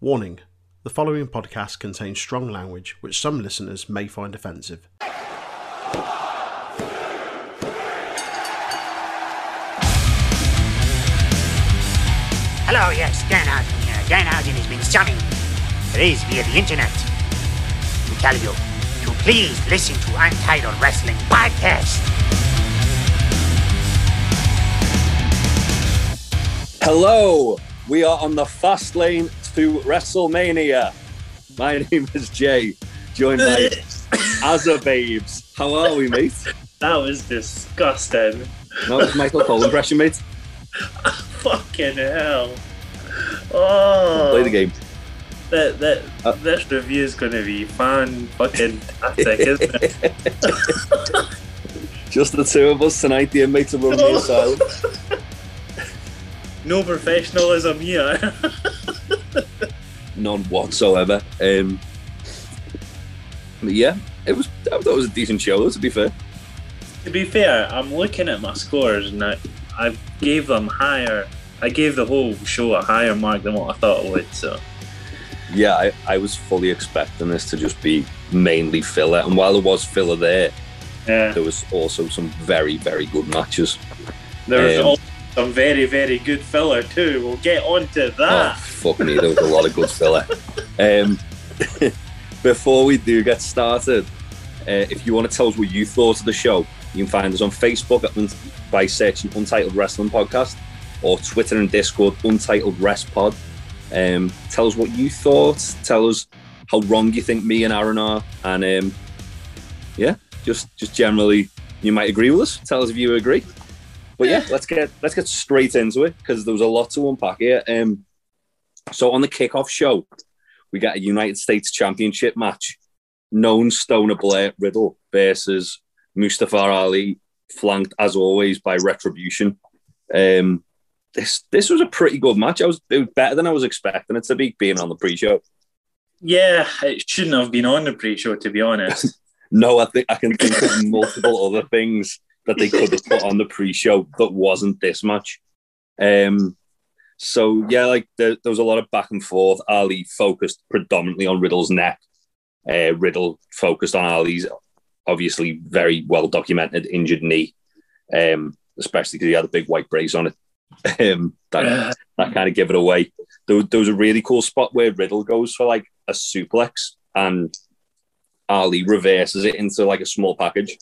Warning the following podcast contains strong language which some listeners may find offensive. Hello, yes, Dan Hausen here. Dan Hausen has been summoned, raised via the internet, to tell you to please listen to Untitled Wrestling Podcast. Hello, we are on the fast lane to WrestleMania. My name is Jay, joined by Azza Babes. How are we, mate? That was disgusting. No, it's Michael Cole impression, mate. Fucking hell. Oh, Play the game. That, that, Uh, this review is going to be fan fucking tastic, isn't it? Just the two of us tonight, the inmates of Romeo Asylum. No professionalism here. None whatsoever. Um, but yeah, it was. I thought it was a decent show, though, to be fair. to be fair, I'm looking at my scores and I, I gave them higher. I gave the whole show a higher mark than what I thought it would. So Yeah, I, I was fully expecting this to just be mainly filler, and while there was filler there, yeah, there was also some very, very good matches. there was Um, also some very very good filler too. We'll get on to Oh, that. Fuck me, there was a lot of good filler. Um, before we do get started, uh, if you want to tell us what you thought of the show, you can find us on Facebook at, by searching Untitled Wrestling Podcast or Twitter and Discord, Untitled Rest Pod. Um, tell us what you thought. Tell us how wrong you think me and Aaron are, and um, yeah, just just generally, you might agree with us. Tell us if you agree. But yeah, let's get let's get straight into it because there was a lot to unpack here. Um, so on the kickoff show, we got a United States Championship match. Known Stoner Blair Riddle versus Mustafa Ali, flanked as always by Retribution. Um, this this was a pretty good match. I was it was better than I was expecting it to be being on the pre-show. Yeah, it shouldn't have been on the pre-show to be honest. No, I think I can think of multiple other things that they could have put on the pre-show that wasn't this match. Um, so yeah, like there, there was a lot of back and forth. Ali focused predominantly on Riddle's neck. Uh, Riddle focused on Ali's obviously very well documented injured knee, um, especially because he had a big white brace on it. Um, that that kind of give it away. There, was- there was a really cool spot where Riddle goes for like a suplex and Ali reverses it into like a small package,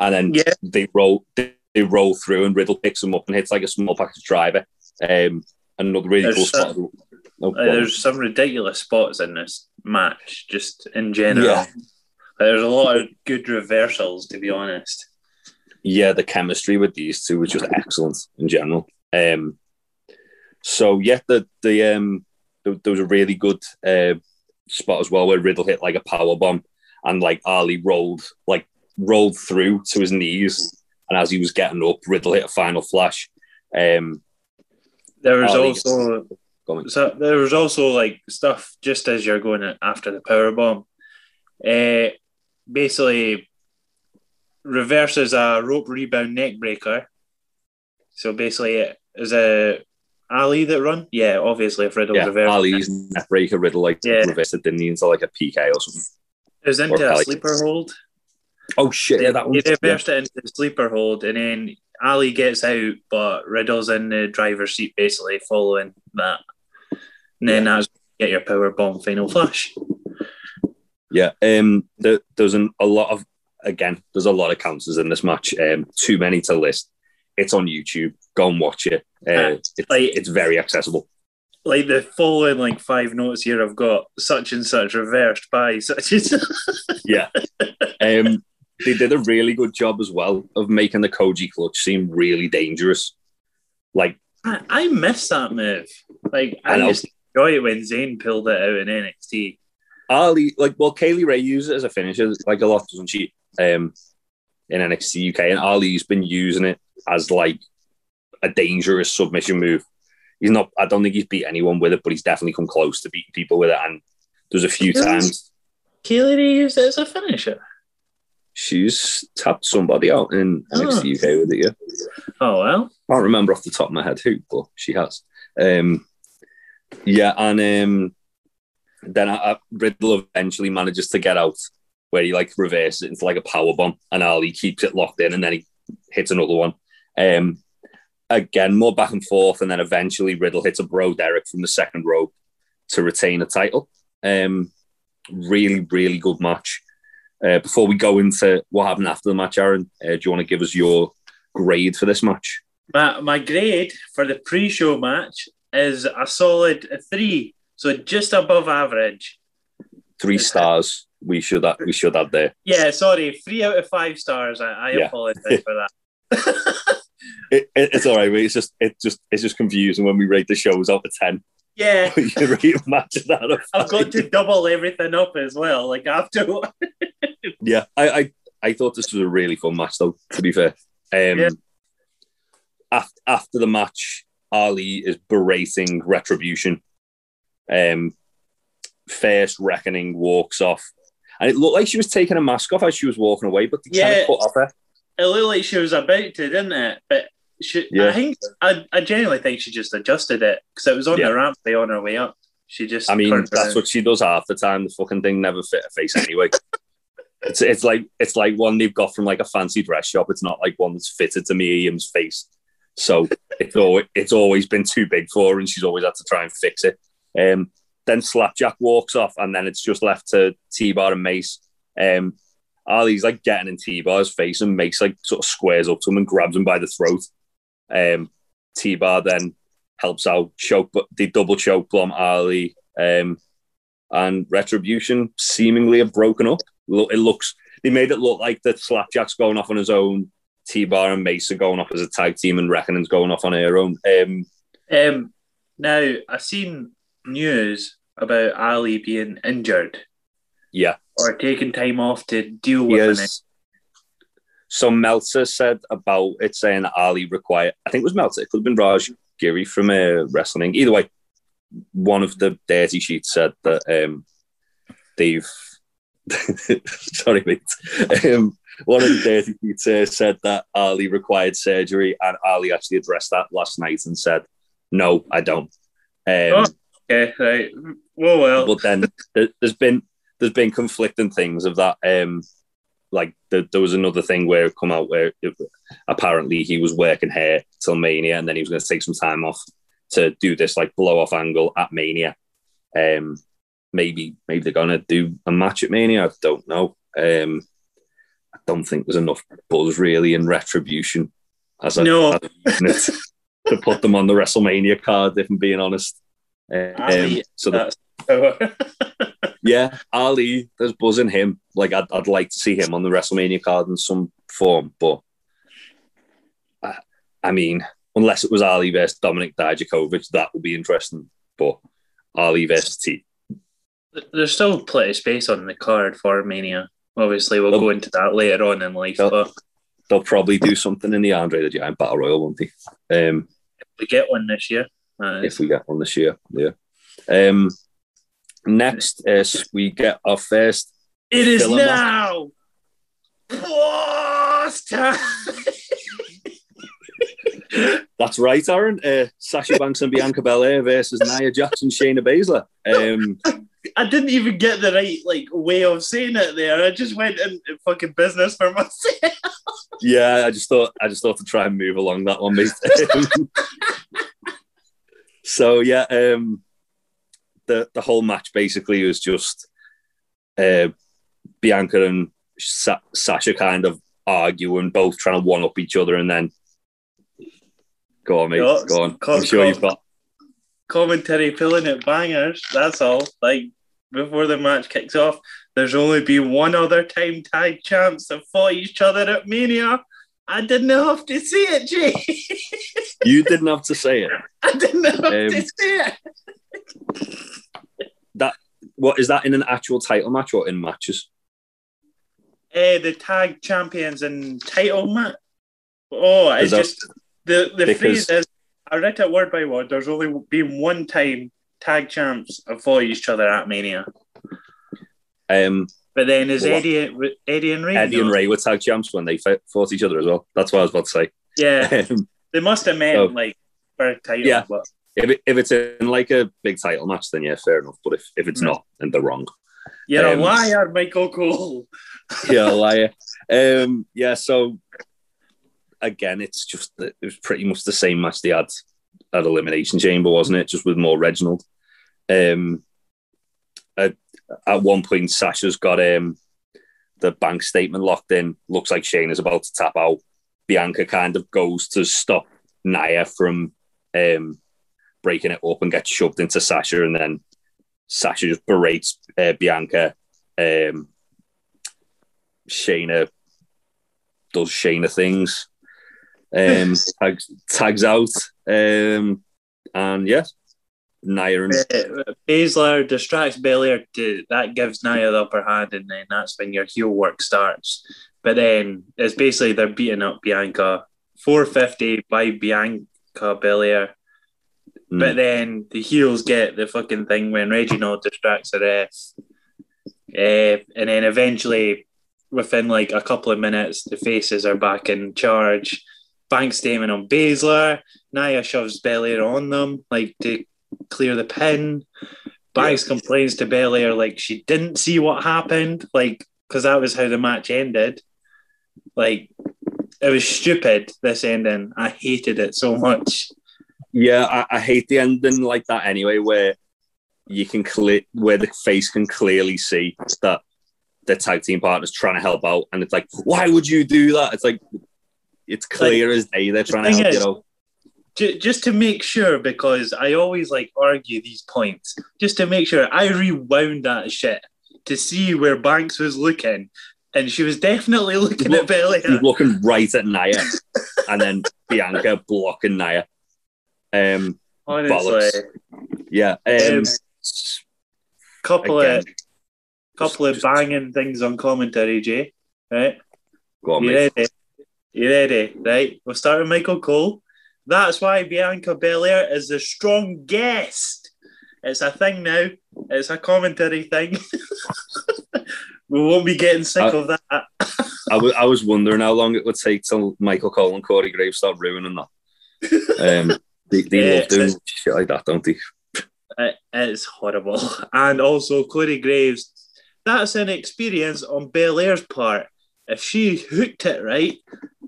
and then Yeah. they roll they, they roll through and Riddle picks him up and hits like a small package driver. Um, another really There's cool some- spot. Oh, there's some ridiculous spots in this match, just in general. Yeah. There's a lot of good reversals, to be honest. yeah, the chemistry with these two was just excellent in general. Um, so yeah, the the um, there, there was a really good uh, spot as well where Riddle hit like a power bomb and like Ali rolled like rolled through to his knees, and as he was getting up, Riddle hit a final flash. Um, There was also go on. so there was also like stuff just as you're going after the power bomb. Uh, basically, reverses a rope rebound neck breaker. So basically, it is a Ali that run. Yeah, obviously, if Riddle yeah, reversed, Ali's neck breaker Riddle like Yeah. reversed it, didn't into like a PK or something. it was into or a sleeper hold. Oh shit! Yeah, that one. He reversed it into the sleeper hold, and then Ali gets out, but Riddle's in the driver's seat, basically following that. And then that's get your power bomb final flash. Yeah, um, there, there's an, a lot of again. There's a lot of counters in this match. Um, too many to list. It's on YouTube. Go and watch it. Uh, it's, Like- it's very accessible. Like the following like five notes here, I've got such and such reversed by such and such. Yeah. um, they did a really good job as well of making the Koji clutch seem really dangerous. Like, I, I miss that move. Like I, I to enjoy it when Zayn pulled it out in NXT. Ali, like, well, Kay Lee Ray uses it as a finisher, like a lot, doesn't she? Um, in NXT UK, and Ali's been using it as like a dangerous submission move. He's not. I don't think he's beat anyone with it, but he's definitely come close to beating people with it. And there's a few times Kay Lee Ray used it as a finisher. She's tapped somebody out in Oh. NXT UK with it. Yeah, Oh well. I can't remember off the top of my head who, but she has. Um, yeah, and um, then uh, uh, Riddle eventually manages to get out, where he like reverses it into like a power bomb, and Ali keeps it locked in, and then he hits another one. Um, again, more back and forth, and then eventually Riddle hits a bro Derek from the second row to retain the title. Um, really, really good match. Uh, before we go into what happened after the match, Aaron, uh, do you want to give us your grade for this match? My, my grade for the pre show match is a solid three, so just above average. Three stars. We should have, we should have there. Yeah, sorry, three out of five stars. I, I yeah. apologize for that. it, it, it's all right. It's just it just it's just confusing when we rate the shows out of ten. Yeah, you out. I've got to double everything up as well. Like after. yeah, I, I I thought this was a really fun match though. To be fair, um, yeah. after after the match, Ali is berating Retribution. Um, first reckoning walks off, and it looked like she was taking a mask off as she was walking away, but they yeah. kind of put off her it looked like she was about to, didn't it? But she, yeah. I think I, I genuinely think she just adjusted it because it was on yeah. the ramp on her way up. She just. I mean, that's what she does half the time. The fucking thing never fit her face anyway. it's it's like it's like one they've got from like a fancy dress shop. It's not like one that's fitted to Mia Yim's face. So it's always it's always been too big for her, and she's always had to try and fix it. Um, then Slapjack walks off, and then it's just left to T Bar and Mace. Um, Ali's like getting in T Bar's face and makes like sort of squares up to him and grabs him by the throat. Um, T Bar then helps out, choke, they double choke bomb Ali. Um, and Retribution seemingly have broken up. It looks, they made it look like that Slapjack's going off on his own, T Bar and are going off as a tag team, and Reckoning's going off on her own. Um, um, now, I've seen news about Ali being injured. Yeah or taking time off to deal with it. So Meltzer said about it saying that Ali required, I think it was Meltzer, it could have been Raj Giri from uh, wrestling. Either way, one of the dirty sheets said that um, they've, sorry, mate. Um, one of the dirty sheets uh, said that Ali required surgery, and Ali actually addressed that last night and said, No, I don't. Um, oh, okay, right. Well, well. But then there's been there's been conflicting things of that. Um, like the, there was another thing where it come out where it, apparently he was working here till Mania, and then he was going to take some time off to do this like blow off angle at Mania. Um, maybe maybe they're going to do a match at Mania. I don't know. Um, I don't think there's enough buzz really in Retribution as a, no. as a to put them on the WrestleMania card. If I'm being honest, um, so the, yeah, Ali, there's buzz in him. Like I'd, I'd like to see him on the WrestleMania card in some form, but uh, I mean, unless it was Ali versus Dominik Dijakovic, that would be interesting. But Ali versus T. There's still plenty of space on the card for Mania. Obviously, we'll they'll, go into that later on in life. They'll, but they'll probably do something in the Andre the Giant Battle Royal, won't they? Um, if we get one this year. if we get one this year, yeah. Um, next is we get our first. It is now. Boss time. That's right, Aaron. Uh, Sasha Banks and Bianca Belair versus Nia Jackson, Shayna Baszler. Um, I didn't even get the right like way of saying it there. I just went in fucking business for myself. yeah, I just thought I just thought to try and move along that one, mate. so yeah, um, the the whole match basically was just uh, Bianca and Sa- Sasha kind of arguing, both trying to one up each other, and then go on, mate, no, go on. I'm sure you've got commentary pulling it bangers. That's all. Like before the match kicks off, there's only been one other time tag champs that fought each other at Mania. I didn't have to say it, Jay. you didn't have to say it. I didn't have um, to say it that what is that in an actual title match or in matches? Uh, the tag champions and title match. Oh, it's that, just the the because, phrase is. I read it word by word. There's only been one time tag champs avoid each other at Mania. Um, but then is Eddie Eddie and Ray? Eddie and Rey were tag champs when they fought each other as well. That's what I was about to say. Yeah, um, they must have met so, like for a title. Yeah, but If, it, if it's in like a big title match, then yeah, fair enough. But if, if it's Mm. not, then they're wrong. You're Um, a liar, Michael Cole. yeah, liar. Um, yeah, so again, it's just it was pretty much the same match they had at Elimination Chamber, wasn't it? Just with more Reginald. Um, at, at one point, Sasha's got um, the bank statement locked in. Looks like Shane is about to tap out. Bianca kind of goes to stop Nia from um, breaking it up and gets shoved into Sasha, and then Sasha just berates uh, Bianca. Um, Shayna does Shayna things, um, tags, tags out, um, and yeah, Nia and Uh, Baszler distracts Belair to that gives Nia the upper hand, and then that's when your heel work starts. But then it's basically they're beating up Bianca. 450 by Bianca Belair. Mm. But then the heels get the fucking thing when Reginald distracts the ref. Uh, and then eventually, within like a couple of minutes, the faces are back in charge. Bank statement on Baszler. Nia shoves Belair on them, like to clear the pin. Banks complains to Belair like she didn't see what happened, like because that was how the match ended. Like it was stupid. This ending, I hated it so much. Yeah, I, I hate the ending like that anyway, where you can clear where the face can clearly see that the tag team partner's trying to help out, and it's like, why would you do that? It's like it's clear as day they're trying to help is- you out. Ju- just to make sure, because I always like argue these points, just to make sure, I rewound that shit to see where Banks was looking, and she was definitely looking Look- at Belair. He's looking right at Nia, and then Bianca blocking Nia. Um, Honestly, bollocks. yeah. Um, Um, couple again, of couple of just- banging things on commentary, Jay. Right? go on, You mate. ready? You ready? Right? We'll start with Michael Cole. That's why Bianca Belair is the strong guest. It's a thing now. It's a commentary thing. we won't be getting sick Uh, of that. I wa- I was wondering how long it would take till Michael Cole and Corey Graves start ruining that. Um, they they Yeah, love doing shit like that, don't they? It- it's horrible. And also, Corey Graves, that's an experience on Belair's part. If she hooked it right,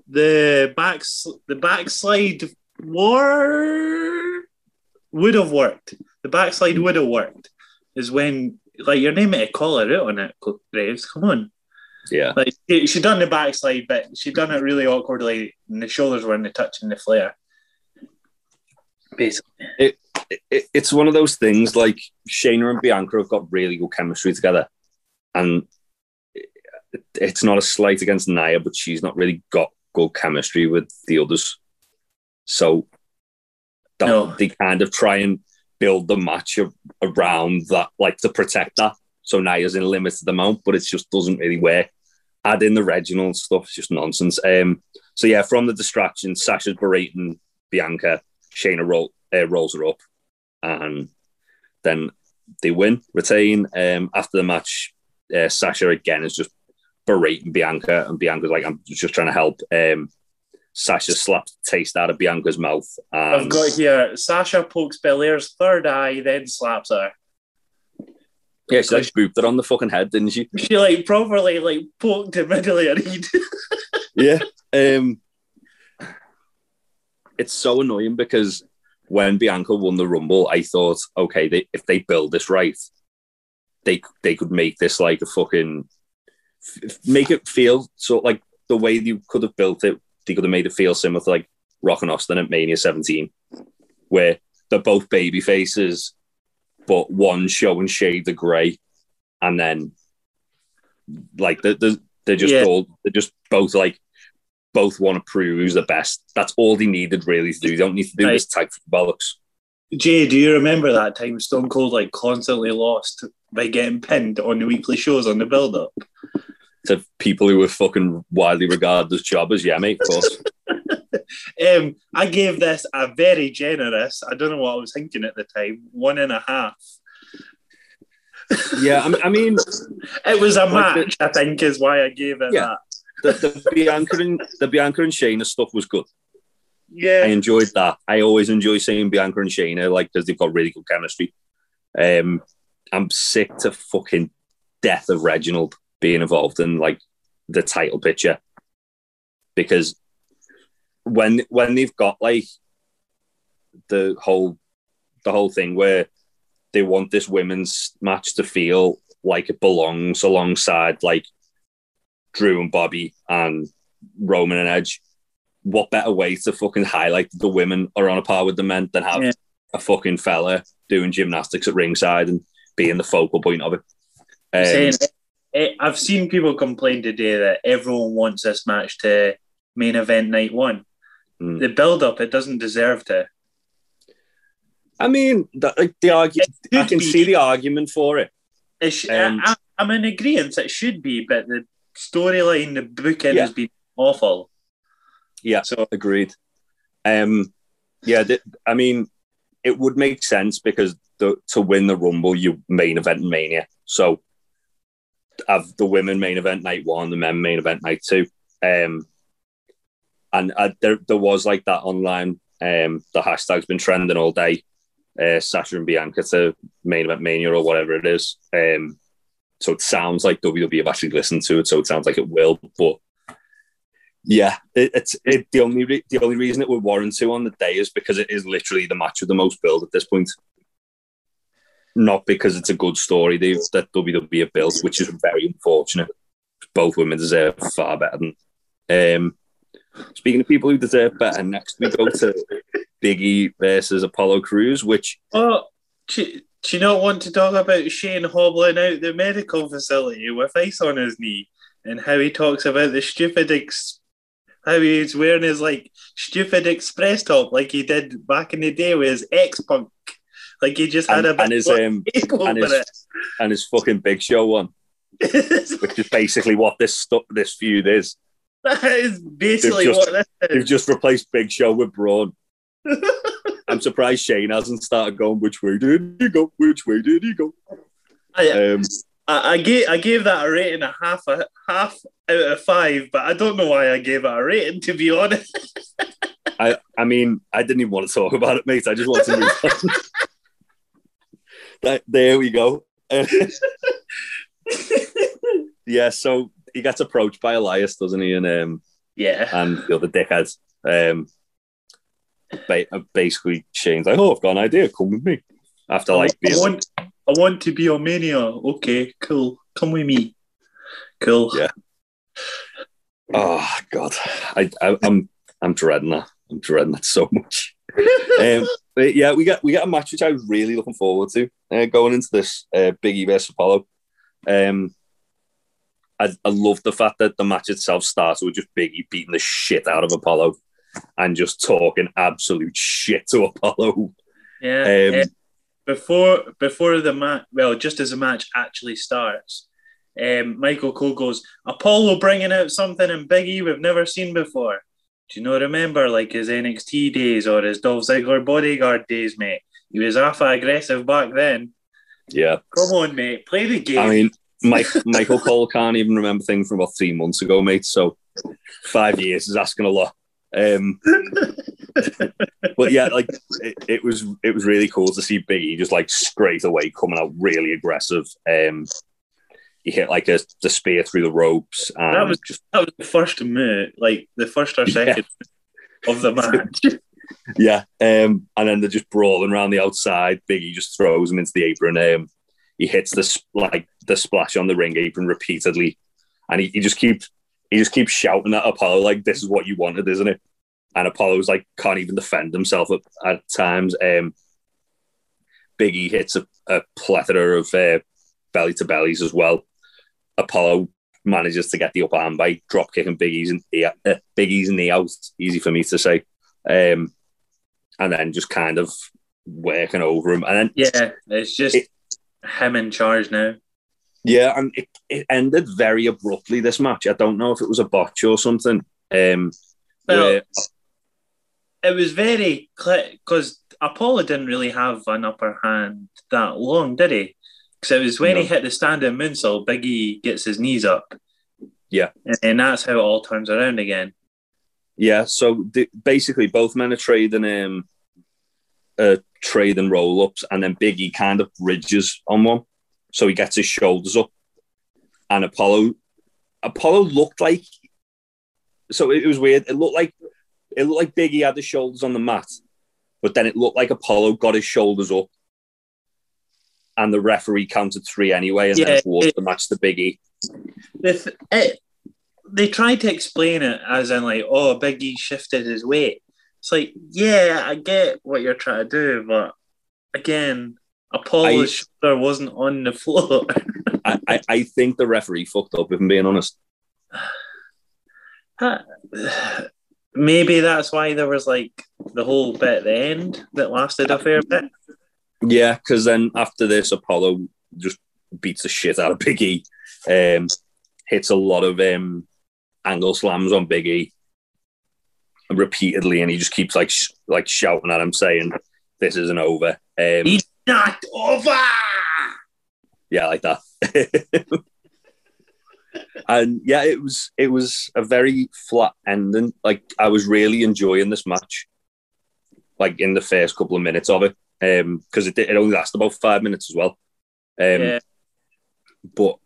the back the backslide war would have worked. The backslide would have worked. Is when like your name to call her out on it, Graves. Come on. Yeah. Like she, done the backslide, but she done it really awkwardly, and the shoulders were in the touching the flare. Basically, it, it, it's one of those things like Shayna and Bianca have got really good chemistry together, and it, it's not a slight against Nia, but she's not really got good chemistry with the others. So that, No. they kind of try and build the match around that, like to protect that. So Nia's in a limited amount, but it just doesn't really work. Add in the Reginald stuff, it's just nonsense. Um, so yeah, from the distraction, Sasha's berating Bianca. Shayna roll, uh, rolls her up, and then they win, retain. Um, after the match, uh, Sasha again is just berating Bianca, and Bianca's like, "I'm just trying to help." Um, Sasha slaps taste out of Bianca's mouth. I've got here Sasha pokes Belair's third eye, then slaps her. yeah, she like booped her on the fucking head, didn't she? She like properly like poked him into her head. yeah. Um, it's so annoying because when Bianca won the Rumble, I thought, okay, they, if they build this right, they they could make this like a fucking make it feel so like the way you could have built it. They could have made it feel similar to like Rock and Austin at Mania 17, where they're both baby faces, but one showing shade of grey, and then like the the they're just Yeah. all they're just both like both want to prove who's the best. That's all they needed really to do. They don't need to do Right. this type of bollocks. Jay, do you remember that time Stone Cold like constantly lost by getting pinned on the weekly shows on the build up? To people who were fucking widely regarded as jobbers, yeah, mate, of course. Um, I gave this a very generous, I don't know what I was thinking at the time, one and a half. yeah, I mean, I mean It was a Like the- match, I think, is why I gave it Yeah. that. The, the Bianca and the Bianca and Shayna stuff was good. Yeah. I enjoyed that. I always enjoy seeing Bianca and Shayna, like, because they've got really good chemistry. Um, I'm sick to fucking death of Reginald being involved in like the title picture because when when they've got like the whole the whole thing where they want this women's match to feel like it belongs alongside like Drew and Bobby and Roman and Edge. What better way to fucking highlight that the women are on a par with the men than have Yeah. a fucking fella doing gymnastics at ringside and being the focal point of it. Um, saying I've seen people complain today that everyone wants this match to main event night one. Mm. The build up, it doesn't deserve to. I mean, the, like the I can be. see the argument for it. It sh- Um, I, I'm in agreement. It should be, but the storyline, the bookend Yeah. has been awful. Yeah. So Agreed. Um, yeah, th- I mean, it would make sense because the, to win the Rumble, you main event Mania. So have the women main event night one, the men main event night two. Um, and uh, there, there was like that online. Um, the hashtag's been trending all day. Uh, Sasha and Bianca to main event Mania or whatever it is. Um, so it sounds like WWE have actually listened to it. So it sounds like it will, but yeah, it, it's it, the only re- the only reason it would warrant to on the day is because it is literally the match with the most build at this point. Not because it's a good story they've that WWE have built, which is very unfortunate. Both women deserve far better than. Um, speaking of people who deserve better, next we go to Biggie versus Apollo Crews, which Oh, do you not want to talk about Shane hobbling out the medical facility with ice on his knee and how he talks about the stupid ex- how he's wearing his like stupid express top like he did back in the day with his X Punk, like he just had and, a bit and his um and his and his fucking Big Show one, which is basically what this stu- this feud is. that is basically They've just- what this is. They've just replaced Big Show with Braun. I'm surprised Shane hasn't started going. Which way did he go? Which way did he go? I, Um, I, I gave I gave that a rating a half a half out of five, but I don't know why I gave it a rating to be honest. I I mean, I didn't even want to talk about it, mate. I just wanted to move on. That- there we go. Yeah, so he gets approached by Elias, doesn't he? And um, yeah. and the other dickhead. Um, basically, Shane's like, "Oh, I've got an idea. Come with me." After like I want, I want to be a mania. Okay, cool. Come with me. Cool. Yeah. Oh God, I, I I'm I'm dreading that. I'm dreading that so much. um, but yeah, we got we got a match which I was really looking forward to uh, going into this uh, Biggie versus Apollo. Um, I, I love the fact that the match itself starts with just Biggie beating the shit out of Apollo and just talking absolute shit to Apollo. Yeah. Um, eh, before before the match, well, just as the match actually starts, um, Michael Cole goes, Apollo bringing out something in Biggie we've never seen before. Do you not remember like his NXT days or his Dolph Ziggler bodyguard days, mate? He was half aggressive back then. Yeah, Come on, mate, play the game. I mean, Mike, Michael Cole can't even remember things from about three months ago, mate. So five years is asking a lot. Um, but yeah, like it, it was, it was really cool to see Biggie just like straight away coming out really aggressive. Um, he hit like a the spear through the ropes, and That was- just that was the first move, like the first or second of the match. yeah. Um, and then they're just brawling around the outside. Biggie just throws him into the apron. Um, he hits the sp- like the splash on the ring apron repeatedly, and he, he just keeps he just keeps shouting at Apollo like, "This is what you wanted, isn't it?" And Apollo's like can't even defend himself at, at times. Um, Biggie hits a, a plethora of uh, belly to bellies as well. Apollo manages to get the upper hand by drop kicking Big E's ear, uh, Big E's knee out. Easy for me to say. Um, and then just kind of working over him. And then Yeah, it's just It- him in charge now. Yeah, and it, it ended very abruptly. This match, I don't know if it was a botch or something. Um, Well, where- it was very clear because Apollo didn't really have an upper hand that long, did he? Because it was when he hit the standing moonsault, Biggie gets his knees up. Yeah. and, and that's how it all turns around again. Yeah, so the, basically both men are trading um uh trading roll ups and then Biggie kind of bridges on one. So he gets his shoulders up. And Apollo Apollo looked like so it, it was weird. It looked like it looked like Biggie had the shoulders on the mat, but then it looked like Apollo got his shoulders up. And the referee counted three anyway, and Yeah, then towards it- the match the Biggie. The th- it, they tried to explain it as in like, oh, Biggie shifted his weight. It's like, yeah, I get what you're trying to do, but again, Apollo's shoulder wasn't on the floor. I, I, I think the referee fucked up, if I'm being honest. Maybe that's why there was like the whole bit at the end that lasted a fair bit. Yeah, because then after this, Apollo just beats the shit out of Big E, um, hits a lot of um, angle slams on Big E repeatedly, and he just keeps like sh- like shouting at him, saying, "This isn't over." Um, He- Not over. yeah, like that. and yeah, it was it was a very flat ending. Like I was really enjoying this match, like in the first couple of minutes of it, Um, because it it only lasted about five minutes as well. Um, Yeah. But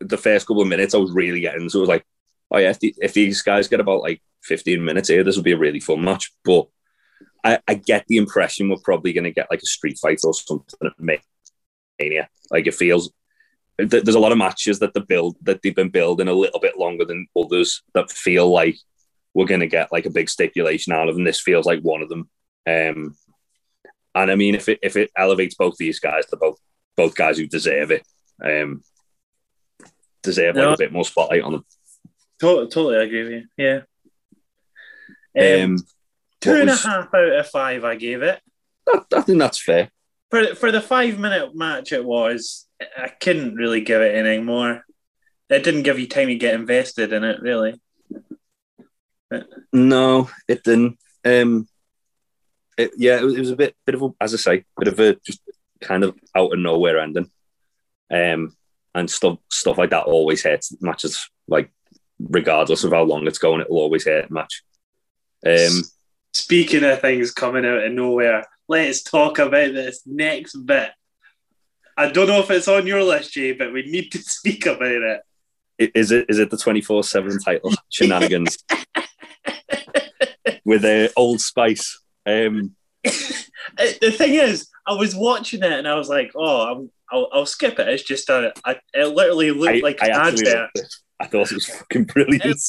the first couple of minutes, I was really getting. So it was like, oh yeah, if, the, if these guys get about like fifteen minutes here, this will be a really fun match. But I, I get the impression we're probably going to get like a street fight or something at Mania. Like it feels there's a lot of matches that the build that they've been building a little bit longer than others that feel like we're going to get like a big stipulation out of, and this feels like one of them. Um, and I mean, if it if it elevates both these guys, they're both both guys who deserve it. Um, deserve like No. a bit more spotlight on them. To- totally agree with you. Yeah. Um, Um, two and a half out of five, I gave it. I, I think that's fair. For for the five minute match it was, I couldn't really give it any more. It didn't give you time to get invested in it, really. No, it didn't. Um, it, yeah, it was, it was a bit, bit of a, as I say, bit of a just kind of out of nowhere ending. Um, and stuff, stuff like that always hurts matches. Like, regardless of how long it's going, it'll always hurt match. Um, Speaking of things coming out of nowhere, let's talk about this next bit. I don't know if it's on your list, Jay, but we need to speak about it. i- is it is it the twenty four seven title shenanigans with uh, Old Spice? Um, Uh, the thing is, I was watching it and I was like, "Oh, I'm, I'll, I'll skip it." It's just a. it literally looked I, like I an advert. I thought it was fucking brilliant.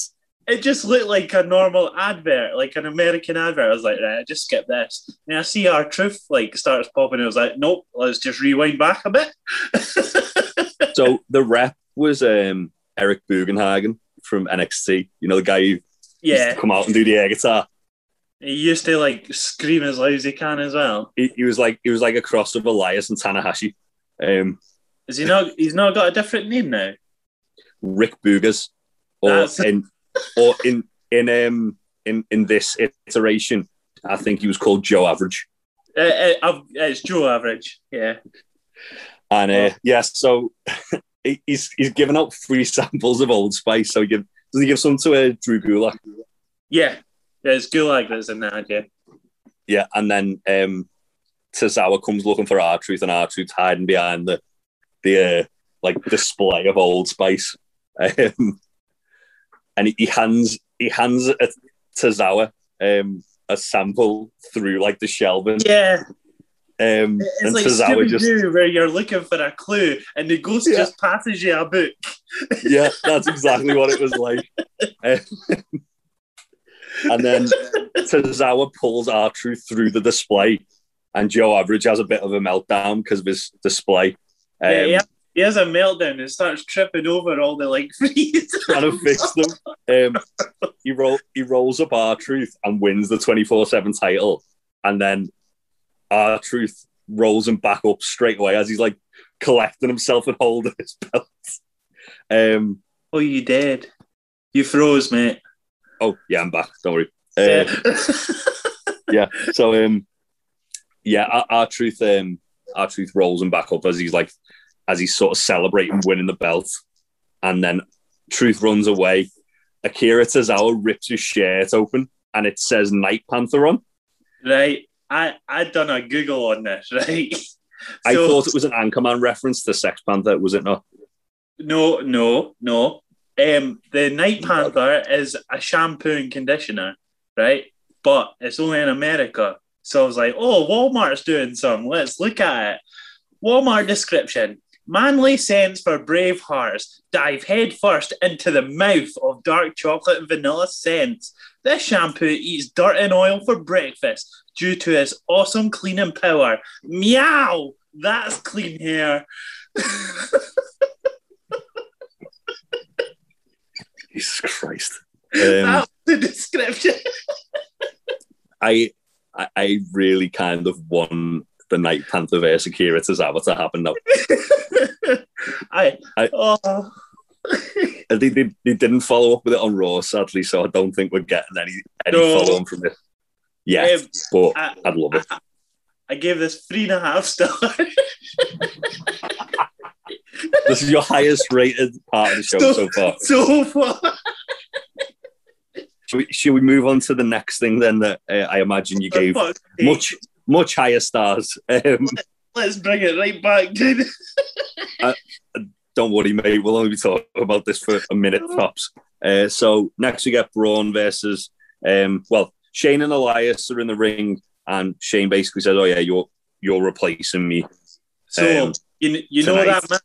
It just looked like a normal advert, like an American advert. I was like, "Right, I just skip this." And I see R-Truth like starts popping. I was like, "Nope, let's just rewind back a bit." So the rep was um, Eric Bugenhagen from NXT. You know the guy who used yeah, to come out and do the air guitar. he used to like scream as loud as he can as well. He, he was like he was like a cross of Elias and Tanahashi. Um, Is he not? He's not got a different name now. Rick Boogers, or That's- in or in in um in in this iteration, I think he was called Joe Average. Uh, uh, it's Joe Average. Yeah. And uh, yeah, so he's he's given out free samples of Old Spice. So he give does he give some to uh, Drew Gulak? Yeah. Yeah, it's Gulak that's in that, yeah. Yeah, and then um, Tozawa comes looking for R-Truth, and R-Truth hiding behind the the uh, like display of Old Spice. Um, and he, hands he hands a, Tozawa um, a sample through like the shelving. Yeah. Um, It's and like Tozawa just where you're looking for a clue, and the ghost Yeah. just passes you a book. yeah, that's exactly what it was like. Um, and then Tozawa pulls R-Truth through the display, and Joe Average has a bit of a meltdown because of his display. Um, yeah. He has a meltdown and starts tripping over all the like freeze. trying to fix them. Um, he roll he rolls up R-Truth and wins the twenty four seven title, and then R-Truth rolls him back up straight away as he's like collecting himself and holding his belt. Um, oh, you dead? You froze, mate. oh yeah, I'm back. Don't worry. Uh, yeah. So um, yeah, our, R-Truth um, R-Truth rolls him back up as he's like as he's sort of celebrating winning the belt, and then truth runs away. Akira Tozawa rips his shirt open and it says Night Panther on. Right. I I done a Google on this. Right. I So- thought it was an Anchorman reference to Sex Panther, was it not? No, no, no. Um, the Night Panther is a shampoo and conditioner, right? But it's only in America. So I was like, oh, Walmart's doing some. Let's look at it. Walmart description. Manly scents for brave hearts. Dive headfirst into the mouth of dark chocolate and vanilla scents. This shampoo eats dirt and oil for breakfast due to its awesome cleaning power. Meow! That's clean hair. Jesus Christ. Um, That's the description. I, I I really kind of want the Night Panther versus Akira Tozawa to happen now. I, I- oh, They, they, they didn't follow up with it on Raw, sadly, so I don't think we're getting any, any No. follow on from this. Yeah, Um, but I, I'd love it. I gave this three and a half stars. This is your highest rated part of the show So- so far. so far. Should we, should we move on to the next thing then that uh, I imagine you gave For fuck's sake. much much higher stars? Um, Let's bring it right back, dude. don't worry, mate. We'll only be talking about this for a minute tops. Uh, so next we get Braun versus um, well, Shane and Elias are in the ring, and Shane basically says, "Oh yeah, you're you're replacing me." So Um, you, you know that match,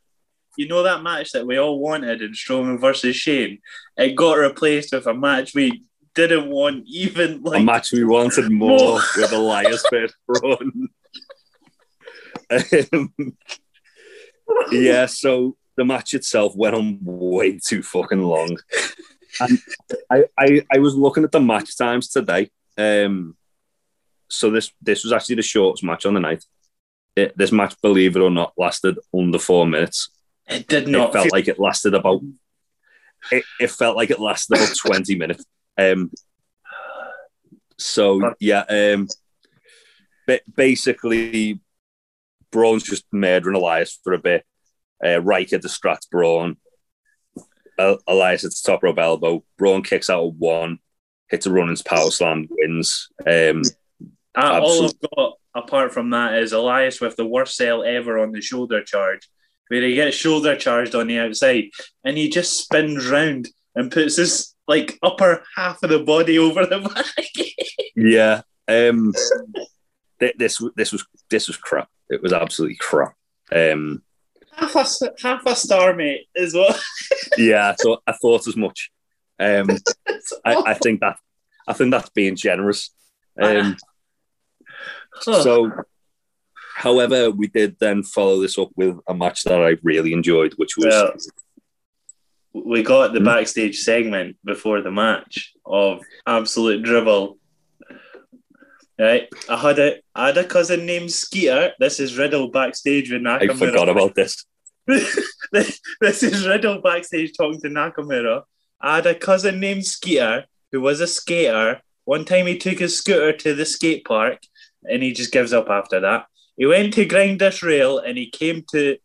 you know that match that we all wanted in Strowman versus Shane. It got replaced with a match we didn't want, even like a match we wanted more More. with Elias versus Braun. um, yeah, so the match itself went on way too fucking long. And I, I, I was looking at the match times today. Um, so this this was actually the shortest match on the night. It, this match, believe it or not, lasted under four minutes. it did not. It felt feel like it lasted about. It, it felt like it lasted about twenty minutes. Um. So yeah, um. Basically, Braun's just murdering Elias for a bit. Uh, Ryker distracts Braun. El- Elias at the top rope elbow. Braun kicks out of one, hits a running power slam, wins. Um, Uh, all I've Absolutely. got apart from that is Elias with the worst sell ever on the shoulder charge, where he gets shoulder charged on the outside and he just spins round and puts his like upper half of the body over the back. yeah. Um, th- this this was this was crap. It was absolutely crap. Um, half a half a star, mate, is what. yeah, thought I thought as much. Um, I, I think that I think that's being generous. Um, Huh. so, however, we did then follow this up with a match that I really enjoyed, which was Well, we got the Hmm? backstage segment before the match of absolute dribble. Right, I had a I had a cousin named Skeeter. This is Riddle backstage with Nakamura. I forgot about this. this, this is Riddle backstage talking to Nakamura. I had a cousin named Skeeter who was a skater. One time he took his scooter to the skate park and he just gives up after that. He went to grind this rail and he came to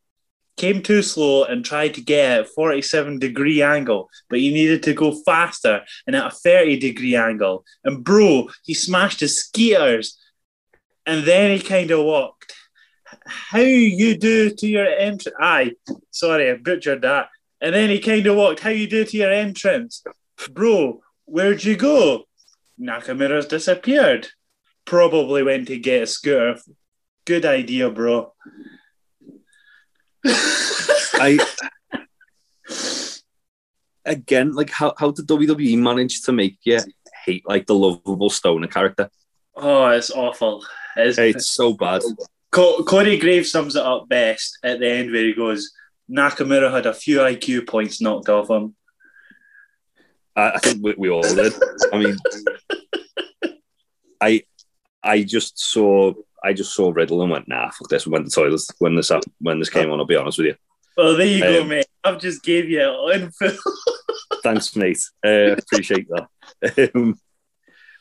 came too slow and tried to get a 47 degree angle, but he needed to go faster and at a 30 degree angle. And bro, he smashed his skaters and then he kind of walked. How you do to your entrance? Aye, sorry, I butchered that. And then he kind of walked. How you do to your entrance, bro? Where'd you go? Nakamura's disappeared. Probably went to get a scooter. Good idea, bro. I again, like how how did WWE manage to make you hate like the lovable stoner character? oh, it's awful. It's, It's so bad. Co- Corey Graves sums it up best at the end where he goes, Nakamura had a few IQ points knocked off him. I, I think we, we all did. I mean, I I just saw I just saw Riddle and went, nah, fuck this. We Went to the toilet when this hap- when this came on. I'll be honest with you. Well, there you go, Um, mate. I've just gave you an. Thanks, mate. Uh, appreciate that. Um,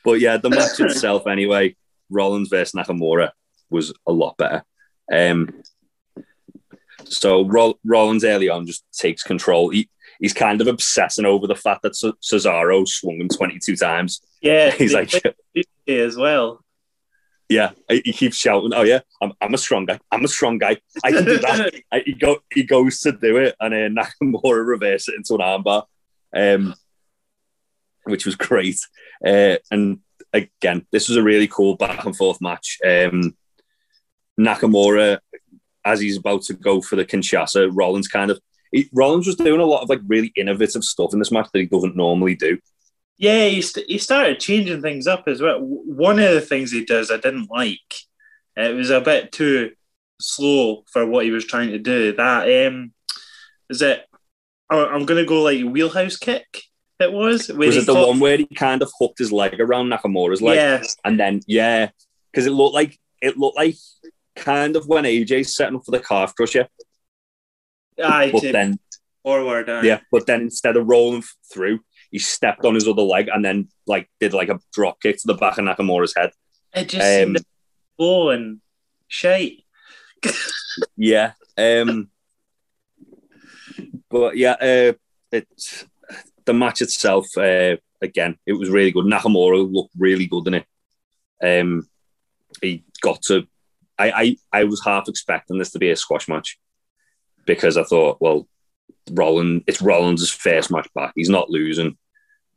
but yeah, the match itself, anyway, Rollins versus Nakamura was a lot better. Um, So Roll- Rollins early on just takes control. He, he's kind of obsessing over the fact that Ce- Cesaro swung him 22 times. Yeah, He's like, as well. Yeah, he keeps shouting, "Oh yeah, I'm, I'm a strong guy. I'm a strong guy. I can do that." He go he goes to do it, and then Nakamura reverses it into an armbar, um, which was great. Uh, and again, this was a really cool back and forth match. Um, Nakamura, as he's about to go for the Kinshasa, Rollins kind of he, Rollins was doing a lot of like really innovative stuff in this match that he doesn't normally do. Yeah, he, st- he started changing things up as well. One of the things he does I didn't like. It was a bit too slow for what he was trying to do. That um, is it. I- I'm gonna go like wheelhouse kick. It was. Was it the caught- one where he kind of hooked his leg around Nakamura's leg? Yeah, And then yeah, because it looked like it looked like kind of when AJ's setting up for the calf crusher, aye, but to then forward. Aye. yeah, but then instead of rolling through, he stepped on his other leg and then like did like a drop kick to the back of Nakamura's head. it just Um, seemed slow and shite. Yeah, um, but yeah, uh, it's the match itself. Uh, again, it was really good. Nakamura looked really good in it. Um, he got to. I, I I was half expecting this to be a squash match because I thought, well, Rollins, it's Rollins' first match back. He's not losing.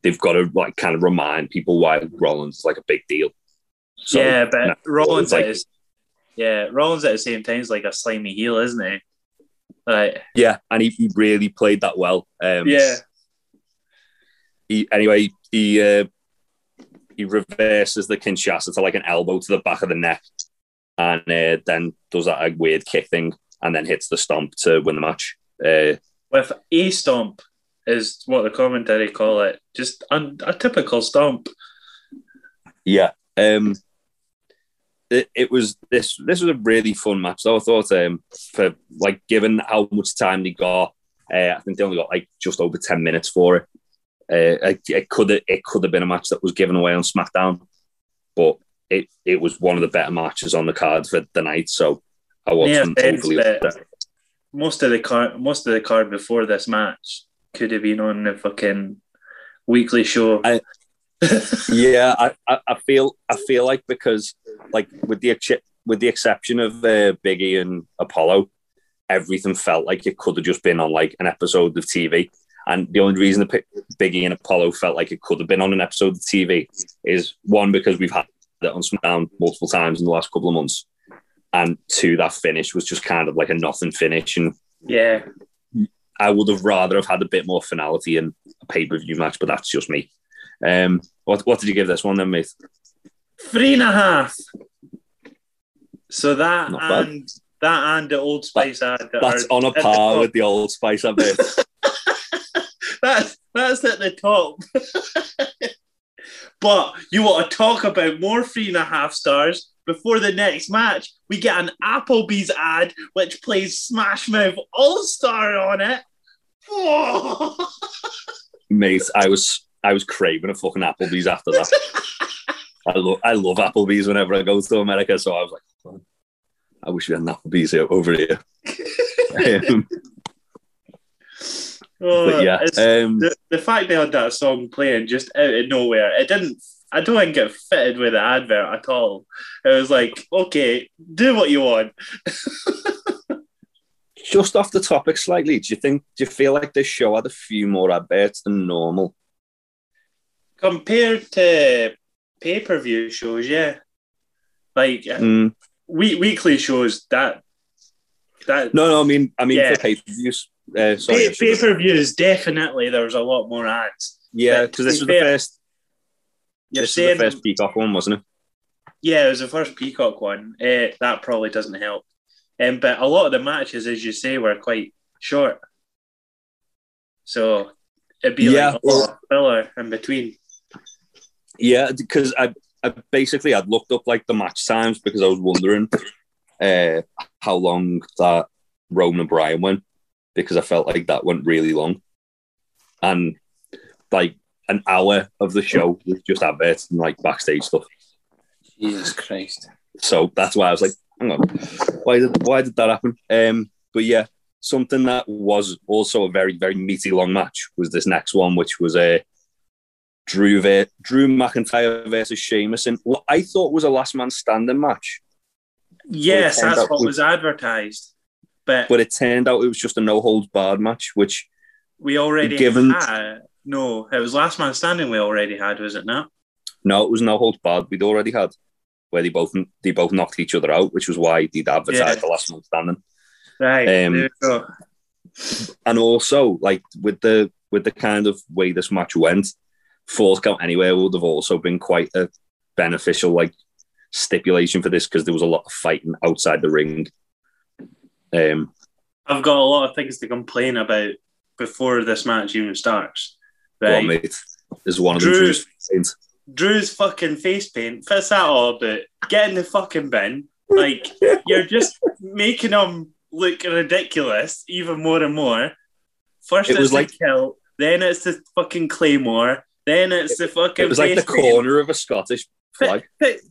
They've got to like kind of remind people why Rollins is like a big deal. So, yeah, but nah, Rollins like- at his, yeah, Rollins at the same time is like a slimy heel, isn't he? Like, yeah, and he, he really played that well. Um, yeah, he anyway he uh, he reverses the Kinshasa to like an elbow to the back of the neck, and uh, then does that like, weird kick thing, and then hits the stomp to win the match. Uh, with a stomp is what the commentary call it. Just un- a typical stomp. yeah, um, it, it was this this was a really fun match. Though I thought um, for like given how much time they got, uh, I think they only got like just over ten minutes for it. Uh, it, it could have it could have been a match that was given away on SmackDown, but it it was one of the better matches on the card for the night. So I wasn't Yeah, overly upset. Most of the card, most of the card before this match could have been on the fucking weekly show. I- yeah, I, I, feel I feel like because like with the with the exception of uh, Biggie and Apollo, everything felt like it could have just been on like an episode of TV. And the only reason that Biggie and Apollo felt like it could have been on an episode of TV is one because we've had it on SmackDown multiple times in the last couple of months, and to that finish was just kind of like a nothing finish. And yeah, I would have rather have had a bit more finality in a pay per view match, but that's just me. Um, what what did you give this one then, mate? three and a half. So that Not bad. and that and the Old Spice ad. that That's are on a at the par with the Old Spice, I bet. that's that's at the top. but you want to talk about more three and a half stars before the next match? We get an Applebee's ad which plays Smash Mouth All Star on it. Whoa. mate. I was I was craving a fucking Applebee's after that. I love I love Applebee's whenever I go to America, so I was like, "Oh, I wish we had an Applebee's here, over here. um, Oh, but yeah, um, the, the fact they had that song playing just out of nowhere, it didn't. I don't think it fitted with the advert at all. It was like, okay, do what you want. just off the topic slightly, do you think do you feel like this show had a few more adverts than normal? Compared to pay per view shows, yeah, like Mm, we, weekly shows that that no, no, I mean I mean Yeah. for pay per views. Uh, pay per views definitely there was a lot more ads. yeah, because this was the fair, first. You're This was saying the first Peacock one, wasn't it? Yeah, it was the first Peacock one. Uh, that probably doesn't help. Um, but a lot of the matches, as you say, were quite short. So it'd be Yeah, like a lot of filler in between. Yeah, because I, I basically I'd looked up like the match times because I was wondering uh, how long that Roman and Bryan went because I felt like that went really long, and like an hour of the show was just adverts and like backstage stuff. Jesus Christ. So that's why I was like, hang on, why did why did that happen? Um, but yeah, something that was also a very, very meaty long match was this next one, which was a Drew ver- Drew McIntyre versus Sheamus in what I thought was a last man standing match, Yes, that's what we- was advertised. But, but it turned out it was just a no holds barred match, which we already given- had. No, it was last man standing. We already had, was it not? no, it was no holds barred. We'd already had where they both they both knocked each other out, which was why they'd advertised Yeah. the last man standing. Right. Um, there you go. and also like with the with the kind of way this match went, falls count anywhere would have also been quite a beneficial like stipulation for this because there was a lot of fighting outside the ring. Um, I've got a lot of things to complain about before this match even starts. Go on, Right. mate. Is one of them Drew- Drew's fucking face paint. Fits that all about. Get in the fucking bin. Like you're just making him look ridiculous even more and more. First It it's was the like- kill, then it's the fucking claymore, then it's the fucking. It was like the paint. corner of a Scottish flag. Fit,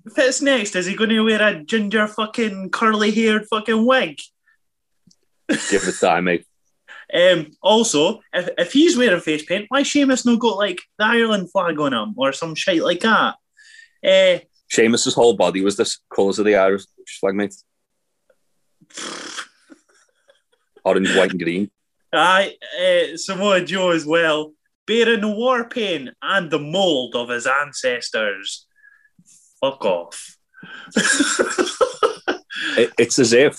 next. Is he going to wear a ginger fucking curly haired fucking wig? Give it time, mate. Um, also, if, if he's wearing face paint, why Sheamus no got like the Ireland flag on him or some shit like that? Uh, Sheamus's whole body was the colours of the Irish flag, mate. Orange, white, and green. I uh, Samoa Joe as well, bearing the war pain and the mold of his ancestors. Fuck off. It, it's as if,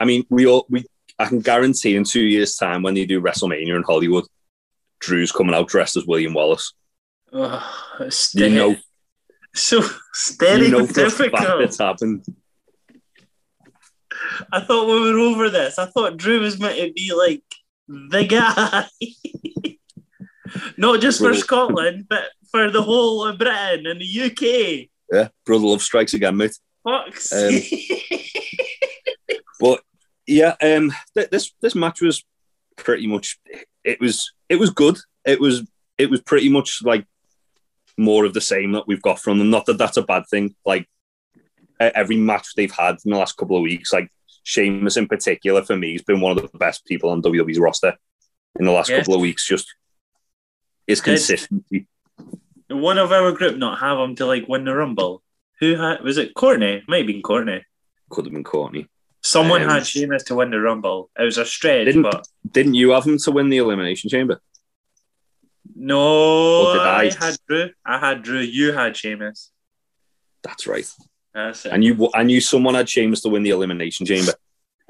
I mean, we all we. I can guarantee in two years' time when they do WrestleMania in Hollywood, Drew's coming out dressed as William Wallace. Ugh, You know, so steady you know fact it's happened. I thought we were over this. I thought Drew was meant to be like the guy. Not just for Scotland, but for the whole of Britain and the UK. Yeah, brother love strikes again, mate. Fuck's Um. But yeah, um, th- this this match was pretty much it was it was good. It was it was pretty much like more of the same that we've got from them. Not that that's a bad thing. Like every match they've had in the last couple of weeks, like Sheamus in particular for me, has been one of the best people on WWE's roster in the last Yeah. couple of weeks. Just his consistency. One of our group not have him to like win the Rumble. Who had was it? Courtney? Might have been Courtney. Could have been Courtney. Someone Um, had Sheamus to win the Rumble. It was a stretch, Didn't- but Didn't you have him to win the Elimination Chamber? no, I I? had Drew. I had Drew. You had Sheamus. That's right. That's it. I knew I knew someone had Sheamus to win the Elimination Chamber.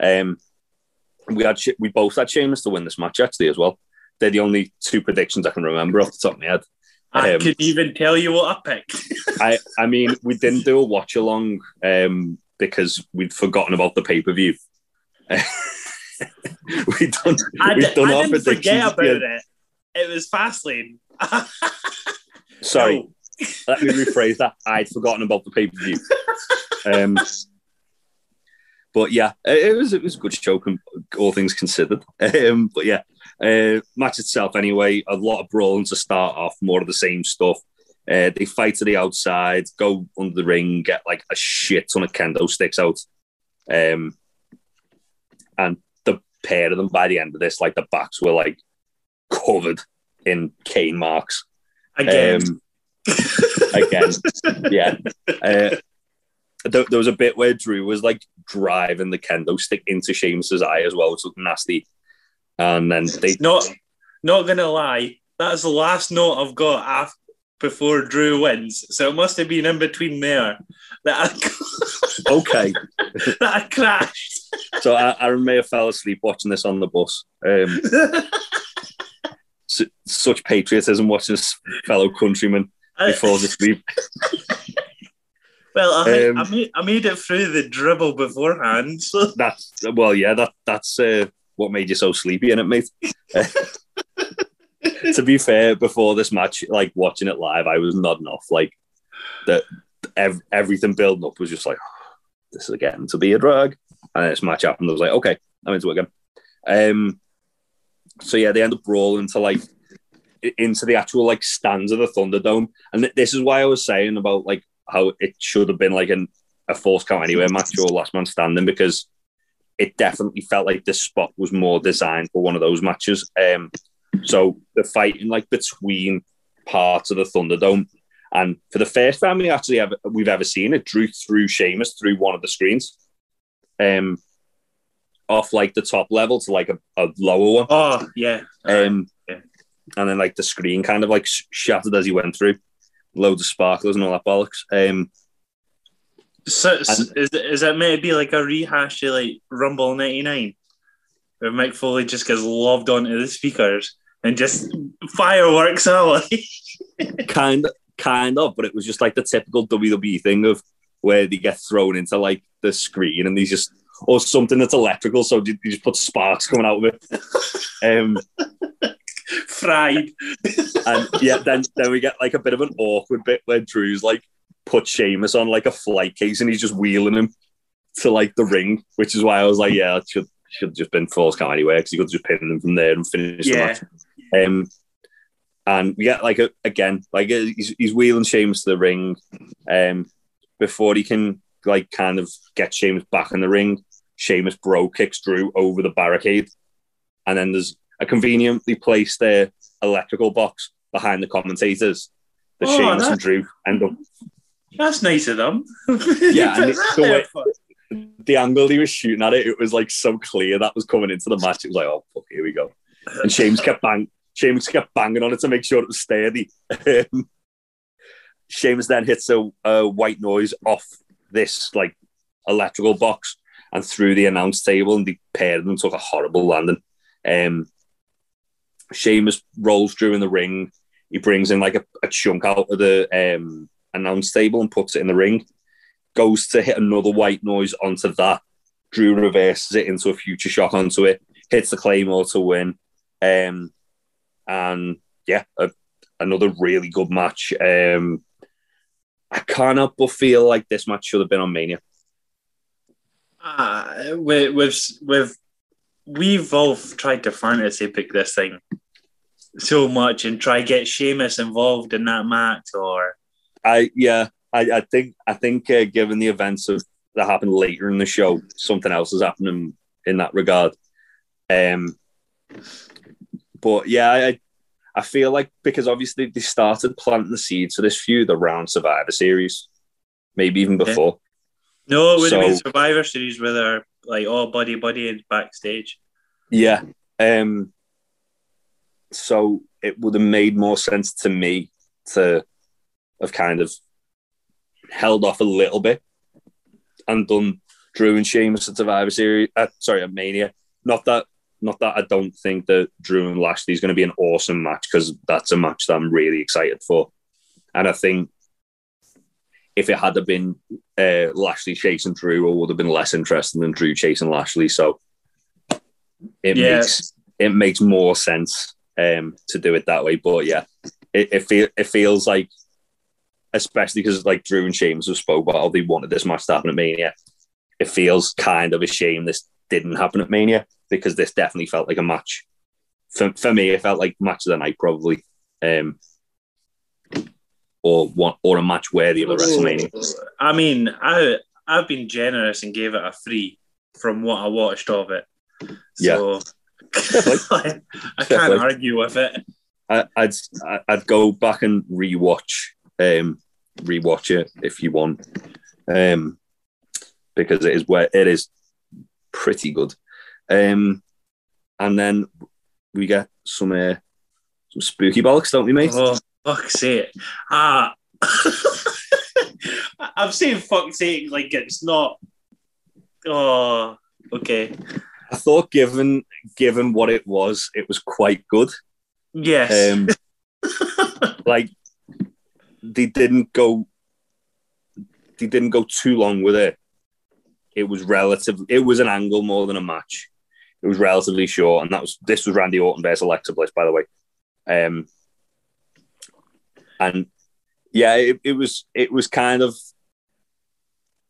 Um, we had we both had Sheamus to win this match actually as well. They're the only two predictions I can remember off the top of my head. I um, could even tell you what I picked. I I mean we didn't do a watch along um, because we'd forgotten about the pay per view. we done I, done I didn't forget about yeah. it. It was Fastlane. Sorry, No. let me rephrase that. I'd forgotten about the pay per view. Um, but yeah, it was it was a good show, all things considered. Um, but yeah, uh, match itself anyway. A lot of brawling to start off, more of the same stuff. Uh, they fight to the outside, go under the ring, get like a shit ton of kendo sticks out, um, and the pair of them by the end of this, like the backs were like covered in cane marks. Again. Um, again, yeah. Uh, there, there was a bit where Drew was like driving the kendo stick into Sheamus's eye as well, which looked nasty. And then they, not not gonna lie, that's the last note I've got after before Drew wins. So it must have been in between there that I, okay. that I crashed. So I, I may have fell asleep watching this on the bus. Um, su- such patriotism watching fellow countrymen I- before asleep. well, I, think Um, I made I made it through the dribble beforehand. So That's well, yeah. That that's uh, what made you so sleepy in it, mate. To be fair, before this match, like watching it live, I was nodding off. Like that, ev- everything building up was just like, this is getting to be a drag. And this match happened. I was like, okay, I'm into it again. Um, so yeah, they end up brawling to like into the actual like stands of the Thunderdome, and th- this is why I was saying about like how it should have been like an a falls count anywhere match or last man standing because it definitely felt like this spot was more designed for one of those matches. Um, so the fighting like between parts of the Thunderdome, and for the first time we actually ever we've ever seen it, drew through Sheamus through one of the screens, um, off like the top level to like a, a lower one. Oh yeah. Um, Yeah. and then like the screen kind of like shattered as he went through, loads of sparklers and all that bollocks. Um, So, so is is that maybe like a rehash of like Rumble '99, where Mick Foley just gets loved onto the speakers and just fireworks out? kind kind of, but it was just like the typical WWE thing of where they get thrown into like the screen and they just or something that's electrical, so you just put sparks coming out of it. Um, Fried. and yeah, then then we get like a bit of an awkward bit where Drew's like put Sheamus on like a flight case and he's just wheeling him to like the ring, which is why I was like, yeah, it should should have just been falls count anyway because he could have just pin him from there and finish the match. Um, and we get like a, again, like uh, he's, he's wheeling Sheamus to the ring. Um, before he can like kind of get Sheamus back in the ring, Sheamus Brogue kicks Drew over the barricade, and then there's a conveniently placed uh, electrical box behind the commentators. The Oh, Sheamus that- and Drew end up That's nice of them. Yeah, and it's the way- the angle he was shooting at it, it was like so clear that was coming into the match. It was like, oh fuck, here we go. And James kept bang, James kept banging on it to make sure it was steady. Um, Sheamus then hits a, a white noise off this like electrical box and through the announce table, and the pair of them took a horrible landing. Um, Sheamus rolls Drew in the ring. He brings in like a, a chunk out of the um, announce table and puts it in the ring. Goes to hit another white noise onto that. Drew reverses it into a future shock onto it. Hits the claymore to win. Um, and yeah, a, another really good match. Um, I can't help but feel like this match should have been on Mania. Ah, with with with we've all tried to fantasy pick this thing so much and try get Sheamus involved in that match or I yeah, I, I think I think uh, given the events of that happened later in the show, something else is happening in that regard. Um, but yeah, I I feel like because obviously they started planting the seeds for this feud around Survivor Series, maybe even before. no, it would have been Survivor Series with our like all buddy buddy and backstage. Yeah. Um, so it would have made more sense to me to have kind of held off a little bit and done Drew and Sheamus at Survivor Series. Uh, sorry, at Mania. Not that, not that I don't think that Drew and Lashley is going to be an awesome match because that's a match that I'm really excited for, and I think if it had been uh, Lashley chasing Drew, it would have been less interesting than Drew chasing Lashley. So it Yeah. makes it makes more sense um, to do it that way. But yeah, it it, feel, it feels like, especially because like Drew and Sheamus have spoke about how they wanted this match to happen at Mania. It feels kind of a shame this didn't happen at Mania because this definitely felt like a match. For, for me, it felt like match of the night probably, um, or one or a match worthy of a WrestleMania. I mean, I I've been generous and gave it a three from what I watched of it. So I can't argue with it. I, I'd I'd go back and rewatch um rewatch it if you want um because it is where it is pretty good um and then we get some uh, some spooky bollocks don't we mate Oh, fuck's sake. Ah. I'm saying fuck's sake like it's not. Oh, okay. I thought given given what it was it was quite good Yes. um like they didn't go they didn't go too long with it it was relative it was an angle more than a match. It was relatively short and that was this was randy orton versus alexa bliss by the way. Um and yeah it, it was it was kind of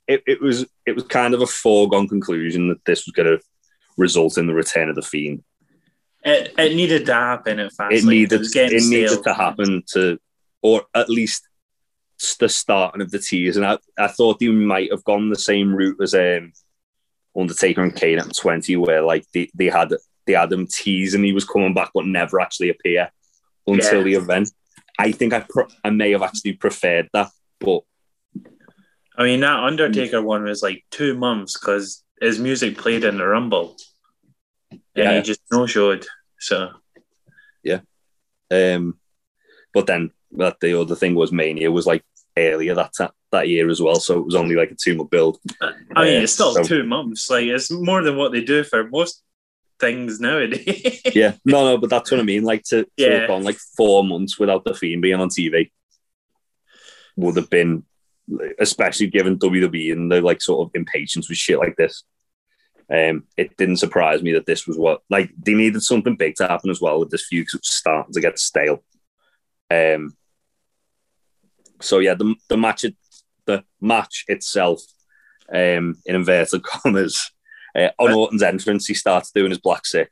it, it was it was kind of a foregone conclusion that this was going to result in the return of the fiend. It, it needed to happen at fast. it needed getting it needed to happen to or at least the starting of the tears and I, I thought they might have gone the same route as um Undertaker and Kane at 20, where like they, they had they had him and he was coming back, but never actually appear until Yeah. the event. I think I pro- I may have actually preferred that, but I mean, that Undertaker one was like two months because his music played in the Rumble, and Yeah. he just no showed. So yeah, um, but then that the other thing was Mania was like earlier that ta- that year as well, so it was only like a two month build. I mean, Yeah, it's still so- two months. Like it's more than what they do for most things nowadays. Yeah, no, no, but that's what I mean. Like to, to Yeah. have gone like four months without the Fiend being on TV would have been, especially given WWE and the like sort of impatience with shit like this. Um, it didn't surprise me that this was what like they needed something big to happen as well with this feud because it was starting to get stale. Um, so yeah, the the match it- the match itself, um, in inverted commas, uh, on Orton's entrance, he starts doing his black sick.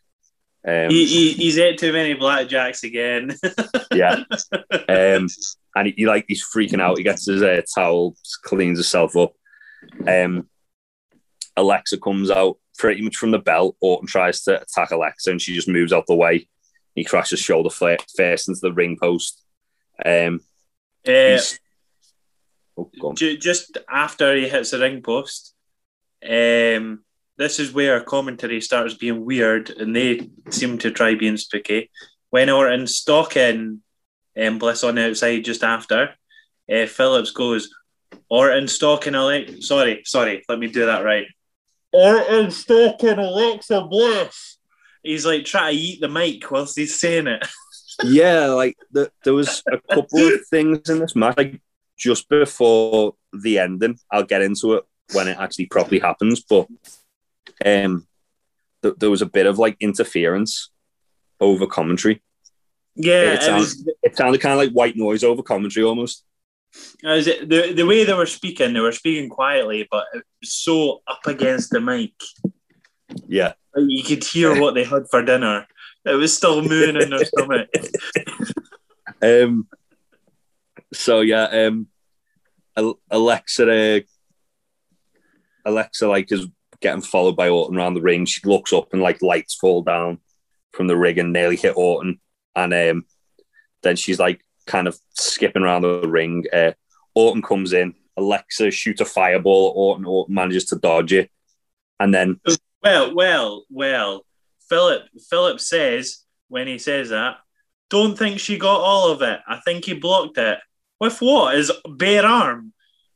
Um, he, he, he's ate too many blackjacks again. yeah. Um, and he, he, like he's freaking out. He gets his uh, towel, cleans himself up. Um, Alexa comes out pretty much from the belt. Orton tries to attack Alexa, and she just moves out the way. He crashes shoulder first into the ring post. Um, Uh, oh, ju- just after he hits the ring post, um, this is where commentary starts being weird, and they seem to try being spooky. When Orton's stalking um, Bliss on the outside just after, uh, Phillips goes, Orton stalking Alexa. Sorry, sorry, let me do that right. Orton stalking Alexa Bliss. He's like trying to eat the mic whilst he's saying it. yeah, like the, there was a couple of things in this match, like just before the ending. I'll get into it when it actually properly happens, but um, th- there was a bit of like interference over commentary. Yeah, It it was, It sounded kind of like white noise over commentary almost. As it, the the way they were speaking, they were speaking quietly, but it was so up against the mic. Yeah, Like, You could hear what they had for dinner. It was still moving in their stomach. Um. So yeah, um, Alexa, uh, Alexa, like is getting followed by Orton around the ring. She looks up and like lights fall down from the rig and nearly hit Orton. And um, then she's like kind of skipping around the ring. Uh, Orton comes in. Alexa shoots a fireball. at Orton, Orton manages to dodge it, and then Well, well, well. Philip Philip says when he says that, don't think she got all of it. I think he blocked it. With what? His bare arm.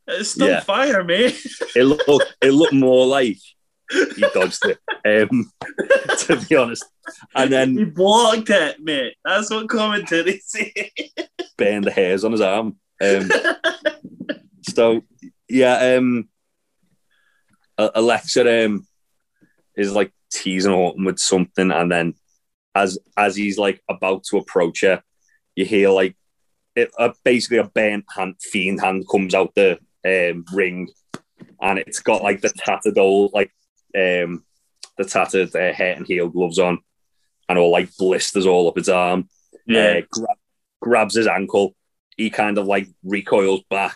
It's still Yeah. fire, mate. it looked it looked more like he dodged it. Um, to be honest, and then he blocked it, mate. That's what commentary say. burned the hairs on his arm. Um, so yeah, um, A- Alexa um, is like teasing Orton with something, and then as as he's like about to approach her, you hear like it, uh, basically a burnt hand, fiend hand comes out the um, ring, and it's got like the tattered old like um, the tattered uh, hair and heel gloves on, and all like blisters all up his arm yeah. uh, gra- grabs his ankle. He kind of like recoils back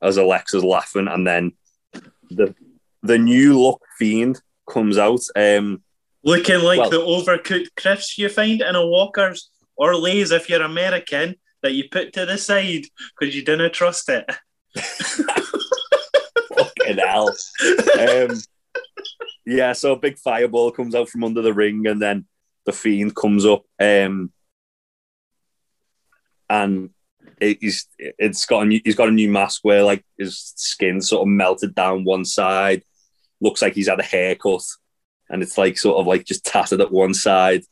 as Alexa's laughing, and then the the new look fiend comes out. Um, Looking like Well- the overcooked crisps you find in a Walker's or Lay's if you're American that you put to the side because you didn't trust it. fucking hell. Um, yeah, so a big fireball comes out from under the ring, and then the fiend comes up. Um, and it, he's it's got a new, he's got a new mask where like his skin sort of melted down one side. Looks like he's had a haircut, and it's like sort of like just tattered at one side.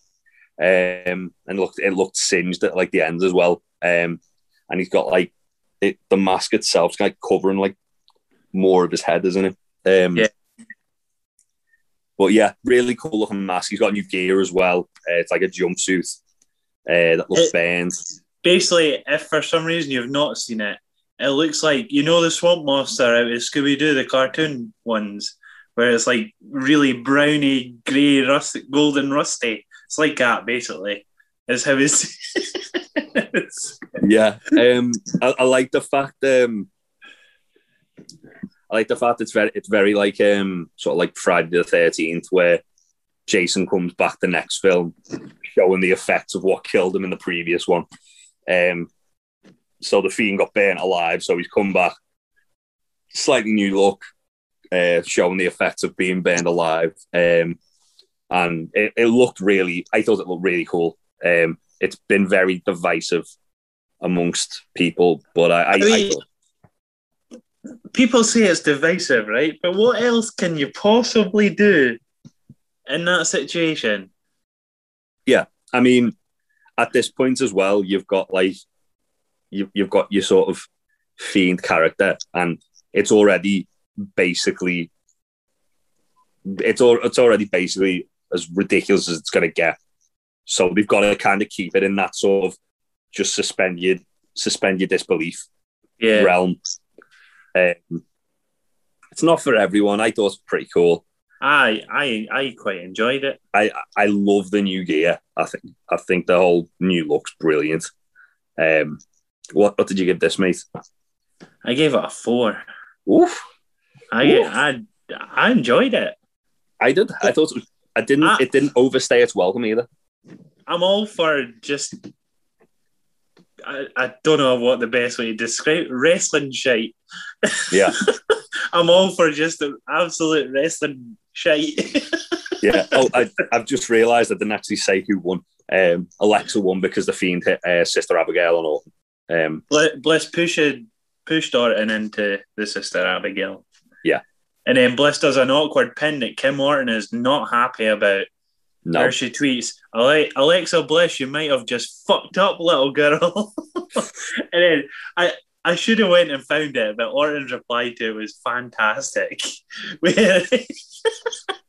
Um, and looked it looked singed at like the ends as well. Um, and he's got like it, the mask itself's like covering like more of his head, isn't it? Um, Yeah. But yeah, really cool looking mask. He's got new gear as well. Uh, it's like a jumpsuit uh, that looks It- banned. Basically, if for some reason you've not seen it, it looks like you know the Swamp Monster out of Scooby Doo, the cartoon ones, where it's like really browny, grey, rusty, golden rusty. It's like that, basically. Is how it's. Yeah, um, I, I like the fact. Um, I like the fact it's very it's very like um sort of like Friday the Thirteenth, where Jason comes back the next film, showing the effects of what killed him in the previous one. Um, so the fiend got burnt alive, so he's come back, slightly new look, uh, showing the effects of being burned alive. Um, and it, it looked really, I thought it looked really cool. Um, it's been very divisive amongst people, but I, I, I, mean- thought- People say it's divisive, right? But what else can you possibly do in that situation? Yeah, I mean, at this point as well, you've got like you, you've got your sort of fiend character, and it's already basically it's all it's already basically as ridiculous as it's going to get. So they've got to kind of keep it in that sort of just suspend your suspend your disbelief Yeah. realm. Um, it's not for everyone. I thought it was pretty cool. I I I quite enjoyed it. I I love the new gear. I think I think the whole new look's brilliant. Um, what what did you give this, mate? I gave it a four. Oof, I Oof. I I enjoyed it. I did. I thought it, was, I didn't. Ah. It didn't overstay its welcome either. I'm all for just. I, I don't know what the best way to describe wrestling shite. Yeah, I'm all for just the absolute wrestling shite. yeah. Oh, I, I've just realised I didn't actually say who won. Um, Alexa won because the fiend hit uh, Sister Abigail on Orton. Um, Bl- Bliss pushed pushed Orton into the sister Abigail. Yeah. And then Bliss does an awkward pin that Kim Orton is not happy about. no, Where she tweets, Alexa Bliss, you might have just fucked up, little girl. and then I I should have went and found it, but Orton's reply to it was fantastic.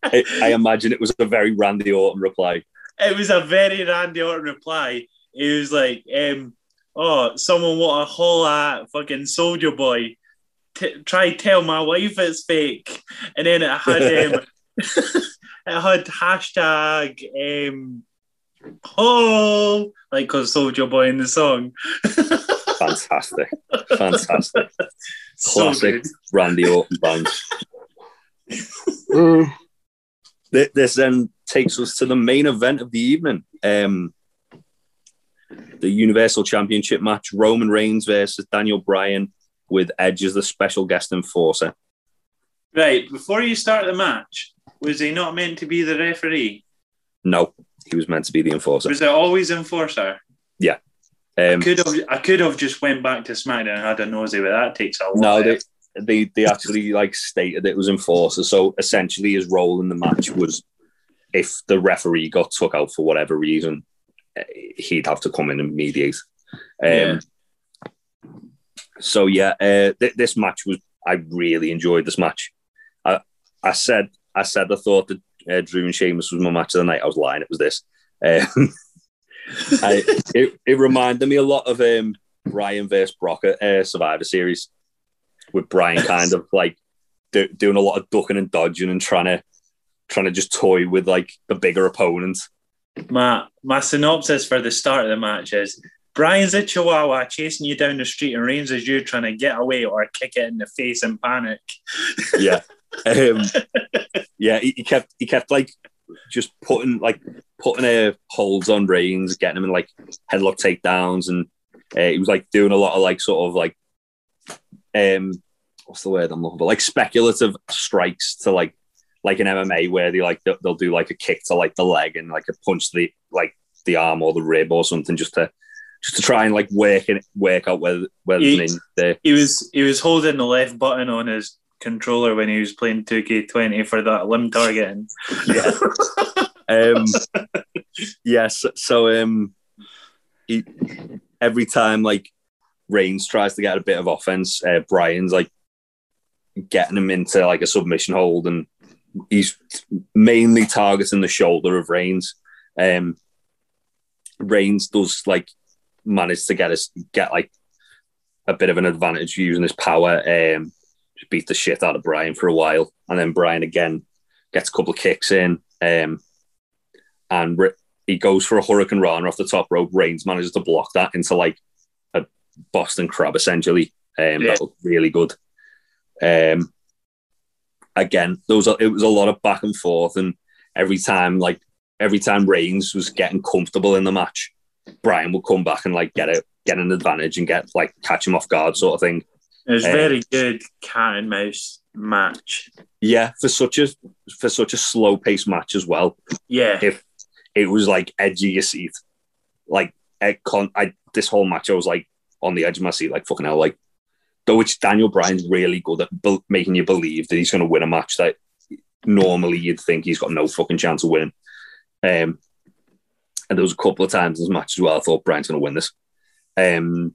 I, I imagine it was a very Randy Orton reply. it was a very Randy Orton reply. It was like, um, "Oh, someone want to haul at fucking Soulja Boy? T- try tell my wife it's fake." And then it had um, it had hashtag um, oh, like because Soulja Boy in the song. Fantastic, fantastic, So classic good. Randy Orton bounce. Mm. This then takes us to the main event of the evening. Um, the Universal Championship match Roman Reigns versus Daniel Bryan with Edge as the special guest enforcer. Right before you start the match, was he not meant to be the referee? No, he was meant to be the enforcer. Was it always enforcer? Yeah. Um, could have I could have just went back to SmackDown and had a nosy, but that takes a lot. no, they, they they actually like stated it was enforcer. So essentially, his role in the match was if the referee got took out for whatever reason, eh, he'd have to come in and mediate. Um, Yeah. So yeah, uh, th- this match was. I really enjoyed this match. I I said I said I thought that uh, Drew and Sheamus was my match of the night. I was lying. It was this. Um, I, it, it reminded me a lot of um, Bryan versus Brock at uh, Survivor Series, with Bryan kind of like do, doing a lot of ducking and dodging and trying to trying to just toy with like the bigger opponent. My my synopsis for the start of the match is Bryan's a chihuahua chasing you down the street and Reigns is you trying to get away or kick it in the face in panic. Yeah, um, yeah. He, he kept he kept like just putting like putting uh, holds on Reigns, getting him in like headlock takedowns, and uh, he was like doing a lot of like sort of like um what's the word I'm looking for like speculative strikes to like like an MMA where they like they'll, they'll do like a kick to like the leg and like a punch to the like the arm or the rib or something just to just to try and like work it work out whether whether He- there's an in there. He was he was holding the left button on his controller when he was playing 2K20 for that limb targeting. Yeah. um yes so um he, every time like Reigns tries to get a bit of offense uh, Bryan's like getting him into like a submission hold and he's mainly targeting the shoulder of Reigns um Reigns does like manage to get us get like a bit of an advantage using his power um beat the shit out of Bryan for a while and then Bryan again gets a couple of kicks in um and Re- he goes for a hurricane rana off the top rope. Reigns manages to block that into like a Boston crab essentially. Um, Yeah. That looked really good. Um, again, there was a, it was a lot of back and forth, and every time like every time Reigns was getting comfortable in the match, Bryan would come back and like get it, get an advantage and get like catch him off guard sort of thing. It was Um, very good cat and mouse match. Yeah, for such a for such a slow paced match as well. Yeah. If it was like edgy your seat, like I, con- I this whole match I was like on the edge of my seat, like fucking hell, like though which Daniel Bryan's really good at bel making you believe that he's going to win a match that normally you'd think he's got no fucking chance of winning. Um, and there was a couple of times in this match as well. I thought Bryan's going to win this. Um,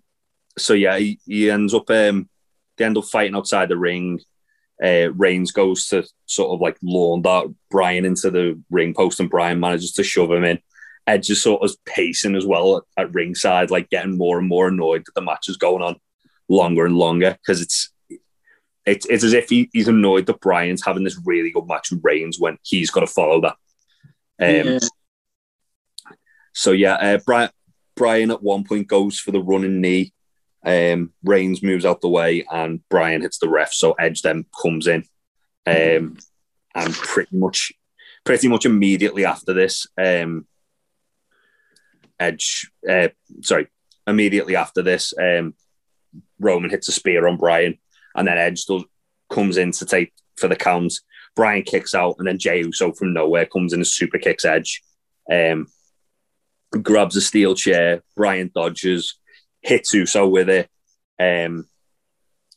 so yeah, he, he ends up um, they end up fighting outside the ring. Uh, Reigns goes to sort of like launder Bryan into the ring post, and Bryan manages to shove him in. Edge is sort of pacing as well at, at ringside, like getting more and more annoyed that the match is going on longer and longer because it's it's it's as if he, he's annoyed that Bryan's having this really good match with Reigns when he's got to follow that. Um, Yeah. So yeah, uh, Bryan Bryan at one point goes for the running knee. Um, Reigns moves out the way, and Bryan hits the ref. So Edge then comes in, um, and pretty much, pretty much immediately after this, um, Edge, uh, sorry, immediately after this, um, Roman hits a spear on Bryan, and then Edge does, comes in to take for the count. Bryan kicks out, and then Jey Uso from nowhere comes in and super kicks Edge. Um, grabs a steel chair. Bryan dodges, hits Uso with it. Um,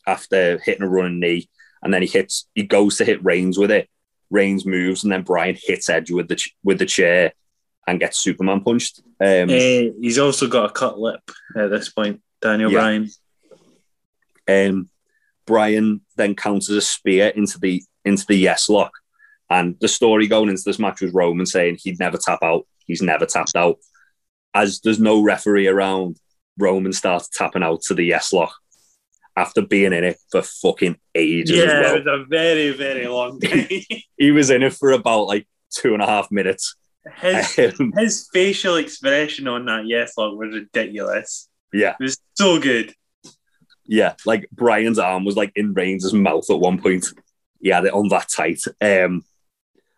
after hitting a running knee, and then he hits. He goes to hit Reigns with it. Reigns moves, and then Bryan hits Edge with the ch- with the chair and gets Superman punched. Um, Uh, he's also got a cut lip at this point, Daniel Yeah. Bryan. um, Bryan then counters a spear into the into the yes lock, and the story going into this match was Roman saying he'd never tap out. He's never tapped out. As there's no referee around, Roman starts tapping out to the yes lock after being in it for fucking ages as Yeah, well. it was a very, very long time. He was in it for about like two and a half minutes. his, Um, his facial expression on that yes log was ridiculous. yeah, It was so good. yeah. Like Bryan's arm was like in Reigns' mouth at one point. He had it on that tight. Um,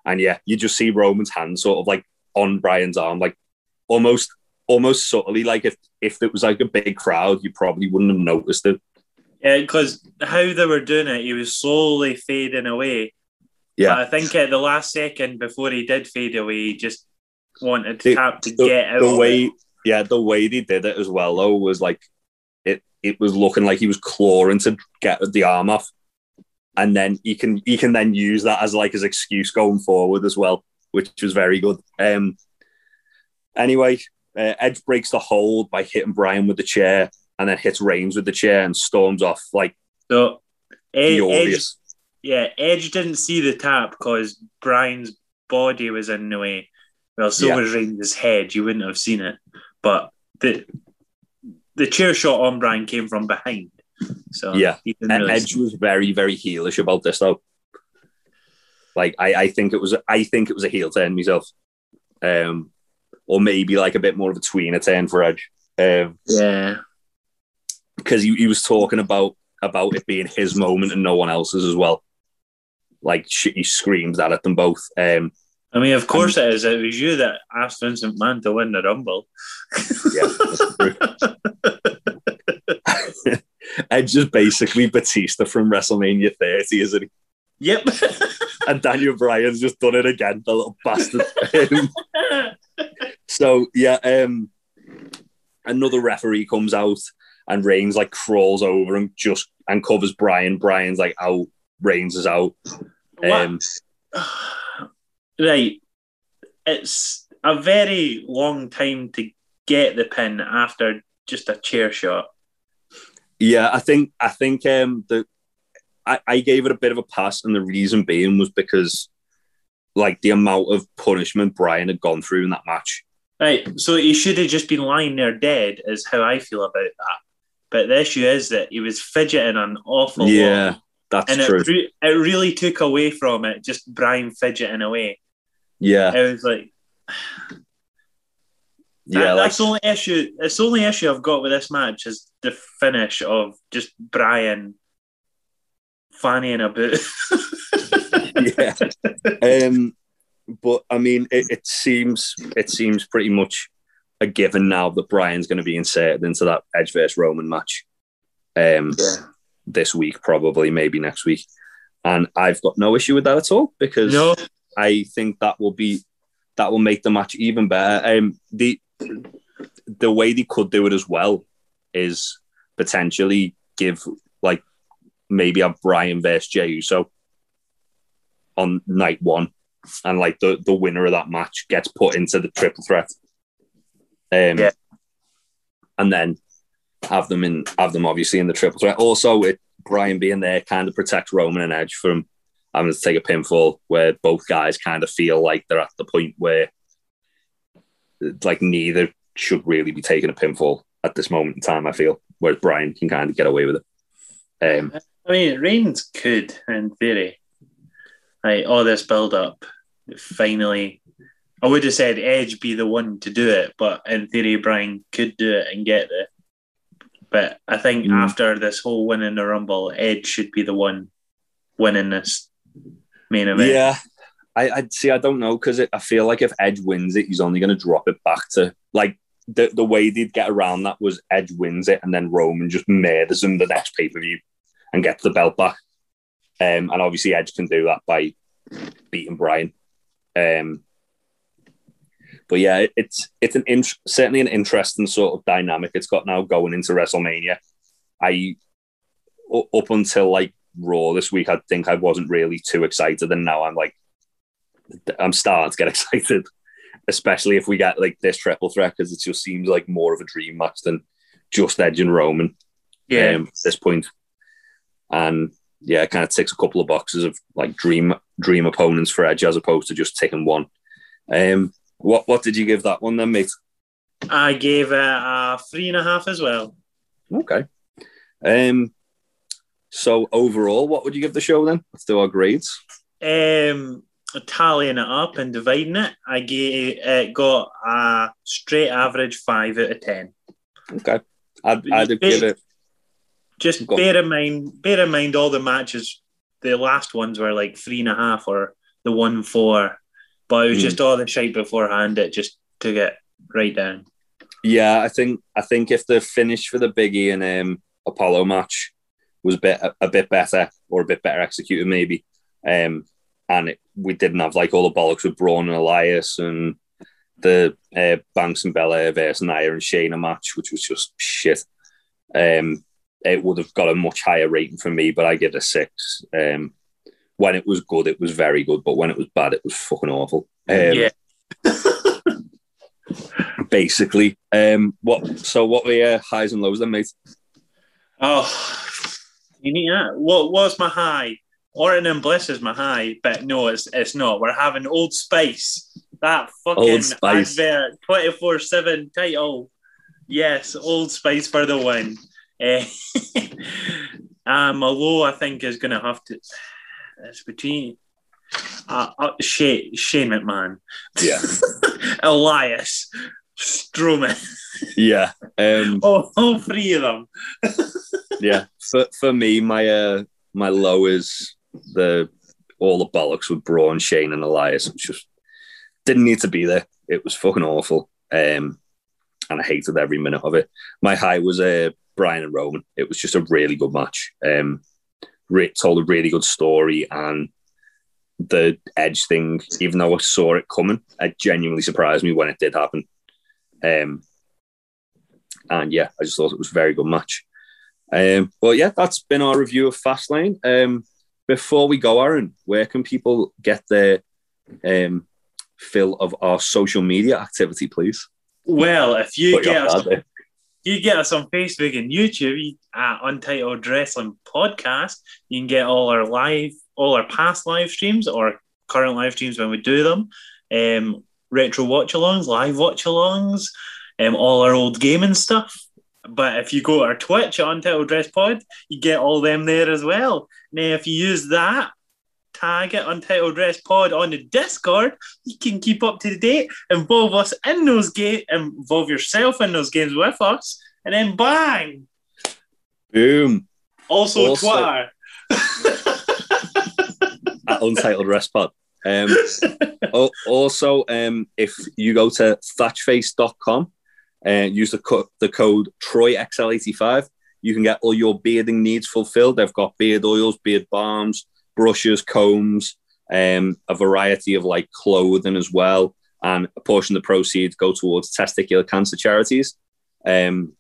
and yeah, you just see Roman's hand sort of like on Bryan's arm, like almost almost subtly. Like if if it was like a big crowd, you probably wouldn't have noticed it. Yeah, because how they were doing it, he was slowly fading away. Yeah. But I think at the last second before he did fade away, he just wanted The- Tap to the, get out. the way yeah the way they did it as well though was like it it was looking like he was clawing to get the arm off and then he can he can then use that as like his excuse going forward as well which was very good um anyway uh, edge breaks the hold by hitting bryan with the chair and then hits reigns with the chair and storms off like So Ed- Edge, yeah, Edge didn't see the tap because Bryan's body was in the way. Well, so Yeah. was Reigns' head. You wouldn't have seen it, but the the chair shot on Bryan came from behind. So Yeah. And really Edge was very, very heelish about this though. Like I, I think it was I think it was a heel turn myself. Um or maybe like a bit more of a tweener turn for Edge. Um yeah. because he, he was talking about about it being his moment and no one else's as well. Like sh- he screams that at them both. Um I mean, of course it is. It was you that asked Vincent Mann to win the Rumble. yeah, Edge is basically Batista from WrestleMania 30, isn't he? Yep. And Daniel Bryan's just done it again, the little bastard. So yeah, um, another referee comes out and Reigns like crawls over and just and covers Bryan. Bryan's like out, Reigns is out. Um, right. It's a very long time to get the pin after just a chair shot. yeah, I think I think um the I, I gave it a bit of a pass, and the reason being was because like the amount of punishment Bryan had gone through in that match. Right. So he should have just been lying there dead, is how I feel about that. But the issue is that he was fidgeting an awful lot. Yeah, that's And true. it, re- it really took away from it, just Bryan fidgeting away. yeah, It was like, yeah, that- like, that's the only issue. It's the only issue I've got with this match is the finish of just Bryan fannying about. yeah. Um, but I mean, it, it seems it seems pretty much a given now that Bryan's going to be inserted into that Edge versus Roman match. Um, Yeah. this week, probably maybe next week, and I've got no issue with that at all because No, I think that will be that will make the match even better. Um, the the way they could do it as well is potentially give like maybe a Bryan versus Jey Uso on night one, and like the the winner of that match gets put into the triple threat. Um, Yeah. and then have them in have them obviously in the triple threat. Also, with Bryan being there kind of protects Roman and Edge from having to take a pinfall where both guys kind of feel like they're at the point where like neither should really be taking a pinfall at this moment in time, I feel, whereas Bryan can kind of get away with it. Um, I mean, Reigns could, in theory. Like, all this build up, finally. I would have said Edge be the one to do it, but in theory, Bryan could do it and get there. But I think Mm. after this whole win in the Rumble, Edge should be the one winning this main event. yeah, I, I see. I don't know because I feel like if Edge wins it, he's only going to drop it back to like the the way they'd get around that was Edge wins it and then Roman just murders him the next pay per view and gets the belt back. Um, and obviously Edge can do that by beating Bryan. Um, but yeah, it, it's it's an int- certainly an interesting sort of dynamic it's got now going into WrestleMania. I up until like Raw this week, I think I wasn't really too excited, and now I'm like, I'm starting to get excited, especially if we get like this triple threat because it just seems like more of a dream match than just Edge and Roman Yeah. um, at this point. And yeah, it kind of ticks a couple of boxes of like dream dream opponents for Edge as opposed to just taking one. Um, what what did you give that one then, mate? I gave it a three and a half as well. Okay. Um, so overall, what would you give the show then? Let's do our grades. Um, tallying it up and dividing it, I gave it got a straight average five out of ten. Okay, I'd, I'd give it. Just Go on. bear in mind, bear in mind all the matches. The last ones were like three and a half or the one four, but it was Hmm. just all the shite beforehand. It just took it right down. Yeah, I think I think if the finish for the Biggie and um, Apollo match was a bit a, bit better or a bit better executed, maybe, um, and it, we didn't have like all the bollocks with Braun and Elias and the uh, Banks and Belair versus Nia and Shayna match, which was just shit. Um, it would have got a much higher rating for me, but I give it a six. Um, when it was good, it was very good, but when it was bad, it was fucking awful. Um, yeah, basically. Um, what? So, what were your highs and lows then, mate? Oh, you need that. What was my high? Orton and Bliss is my high, but no, it's it's not. We're having Old Spice. That fucking advert, twenty four seven title. Yes, Old Spice for the win. Eh, um, a low I think is going to have to. It's between uh, uh, Shane, Shane McMahon, Yeah, Elias, Strowman. yeah, um, all, all three of them. yeah. For for me, my uh, my low is the all the bollocks with Braun, Shane, and Elias. It just didn't need to be there. It was fucking awful, um, and I hated every minute of it. My high was uh, Bryan and Roman. It was just a really good match. Um, re- told a really good story, and the Edge thing, even though I saw it coming, it genuinely surprised me when it did happen. Um, and yeah, I just thought it was a very good match. Um, well, yeah, that's been our review of Fastlane. Um, before we go, Aaron, where can people get their um, fill of our social media activity, please? Well, if you Put get us. You get us on Facebook and YouTube at Untitled Wrestling Podcast. You can get all our live, all our past live streams or current live streams when we do them. Um, retro watch alongs, live watch alongs, um, all our old gaming stuff. But if you go to our Twitch Untitled Dress Pod, you get all them there as well. Now, if you use that tag it Untitled Dress Pod on the Discord, you can keep up to date, involve us in those games, involve yourself in those games with us, and then bang! Boom. Also, Also- Twitter. at Untitled Rest Pod. Um, also, um, if you go to thatchface.com and use the, co- the code TroyXL85, you can get all your bearding needs fulfilled. They've got beard oils, beard balms, brushes, combs, um, a variety of like clothing as well. And a portion of the proceeds go towards testicular cancer charities. Um,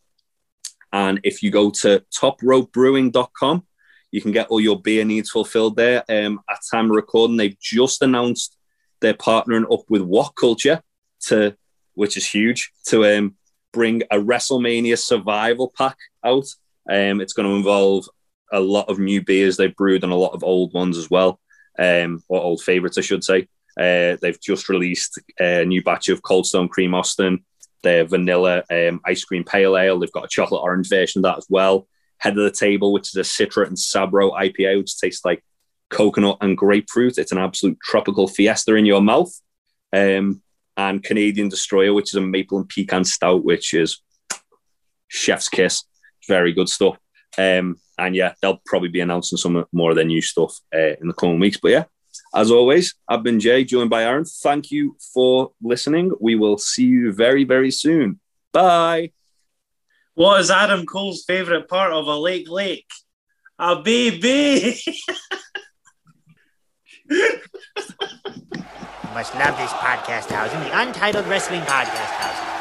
and if you go to topropebrewing.com, you can get all your beer needs fulfilled there. Um, at time of recording, they've just announced they're partnering up with What Culture to, which is huge, to um, bring a WrestleMania survival pack out. Um, it's going to involve a lot of new beers they've brewed and a lot of old ones as well, um, or old favorites, I should say. Uh, they've just released a new batch of Cold Stone Cream Austin, their vanilla um, ice cream pale ale. They've got a chocolate orange version of that as well. Head of the table, which is a Citra and Sabro IPA, which tastes like coconut and grapefruit. It's an absolute tropical fiesta in your mouth. Um, and Canadian Destroyer, which is a maple and pecan stout, which is chef's kiss. Very good stuff. Um, and yeah, they'll probably be announcing some more of their new stuff uh, in the coming weeks. But yeah, as always, I've been Jay, joined by Aaron. Thank you for listening. We will see you very, very soon. Bye. What is Adam Cole's favourite part of a lake lake? A baby. You must love this podcast housing, the Untitled Wrestling Podcast Housing.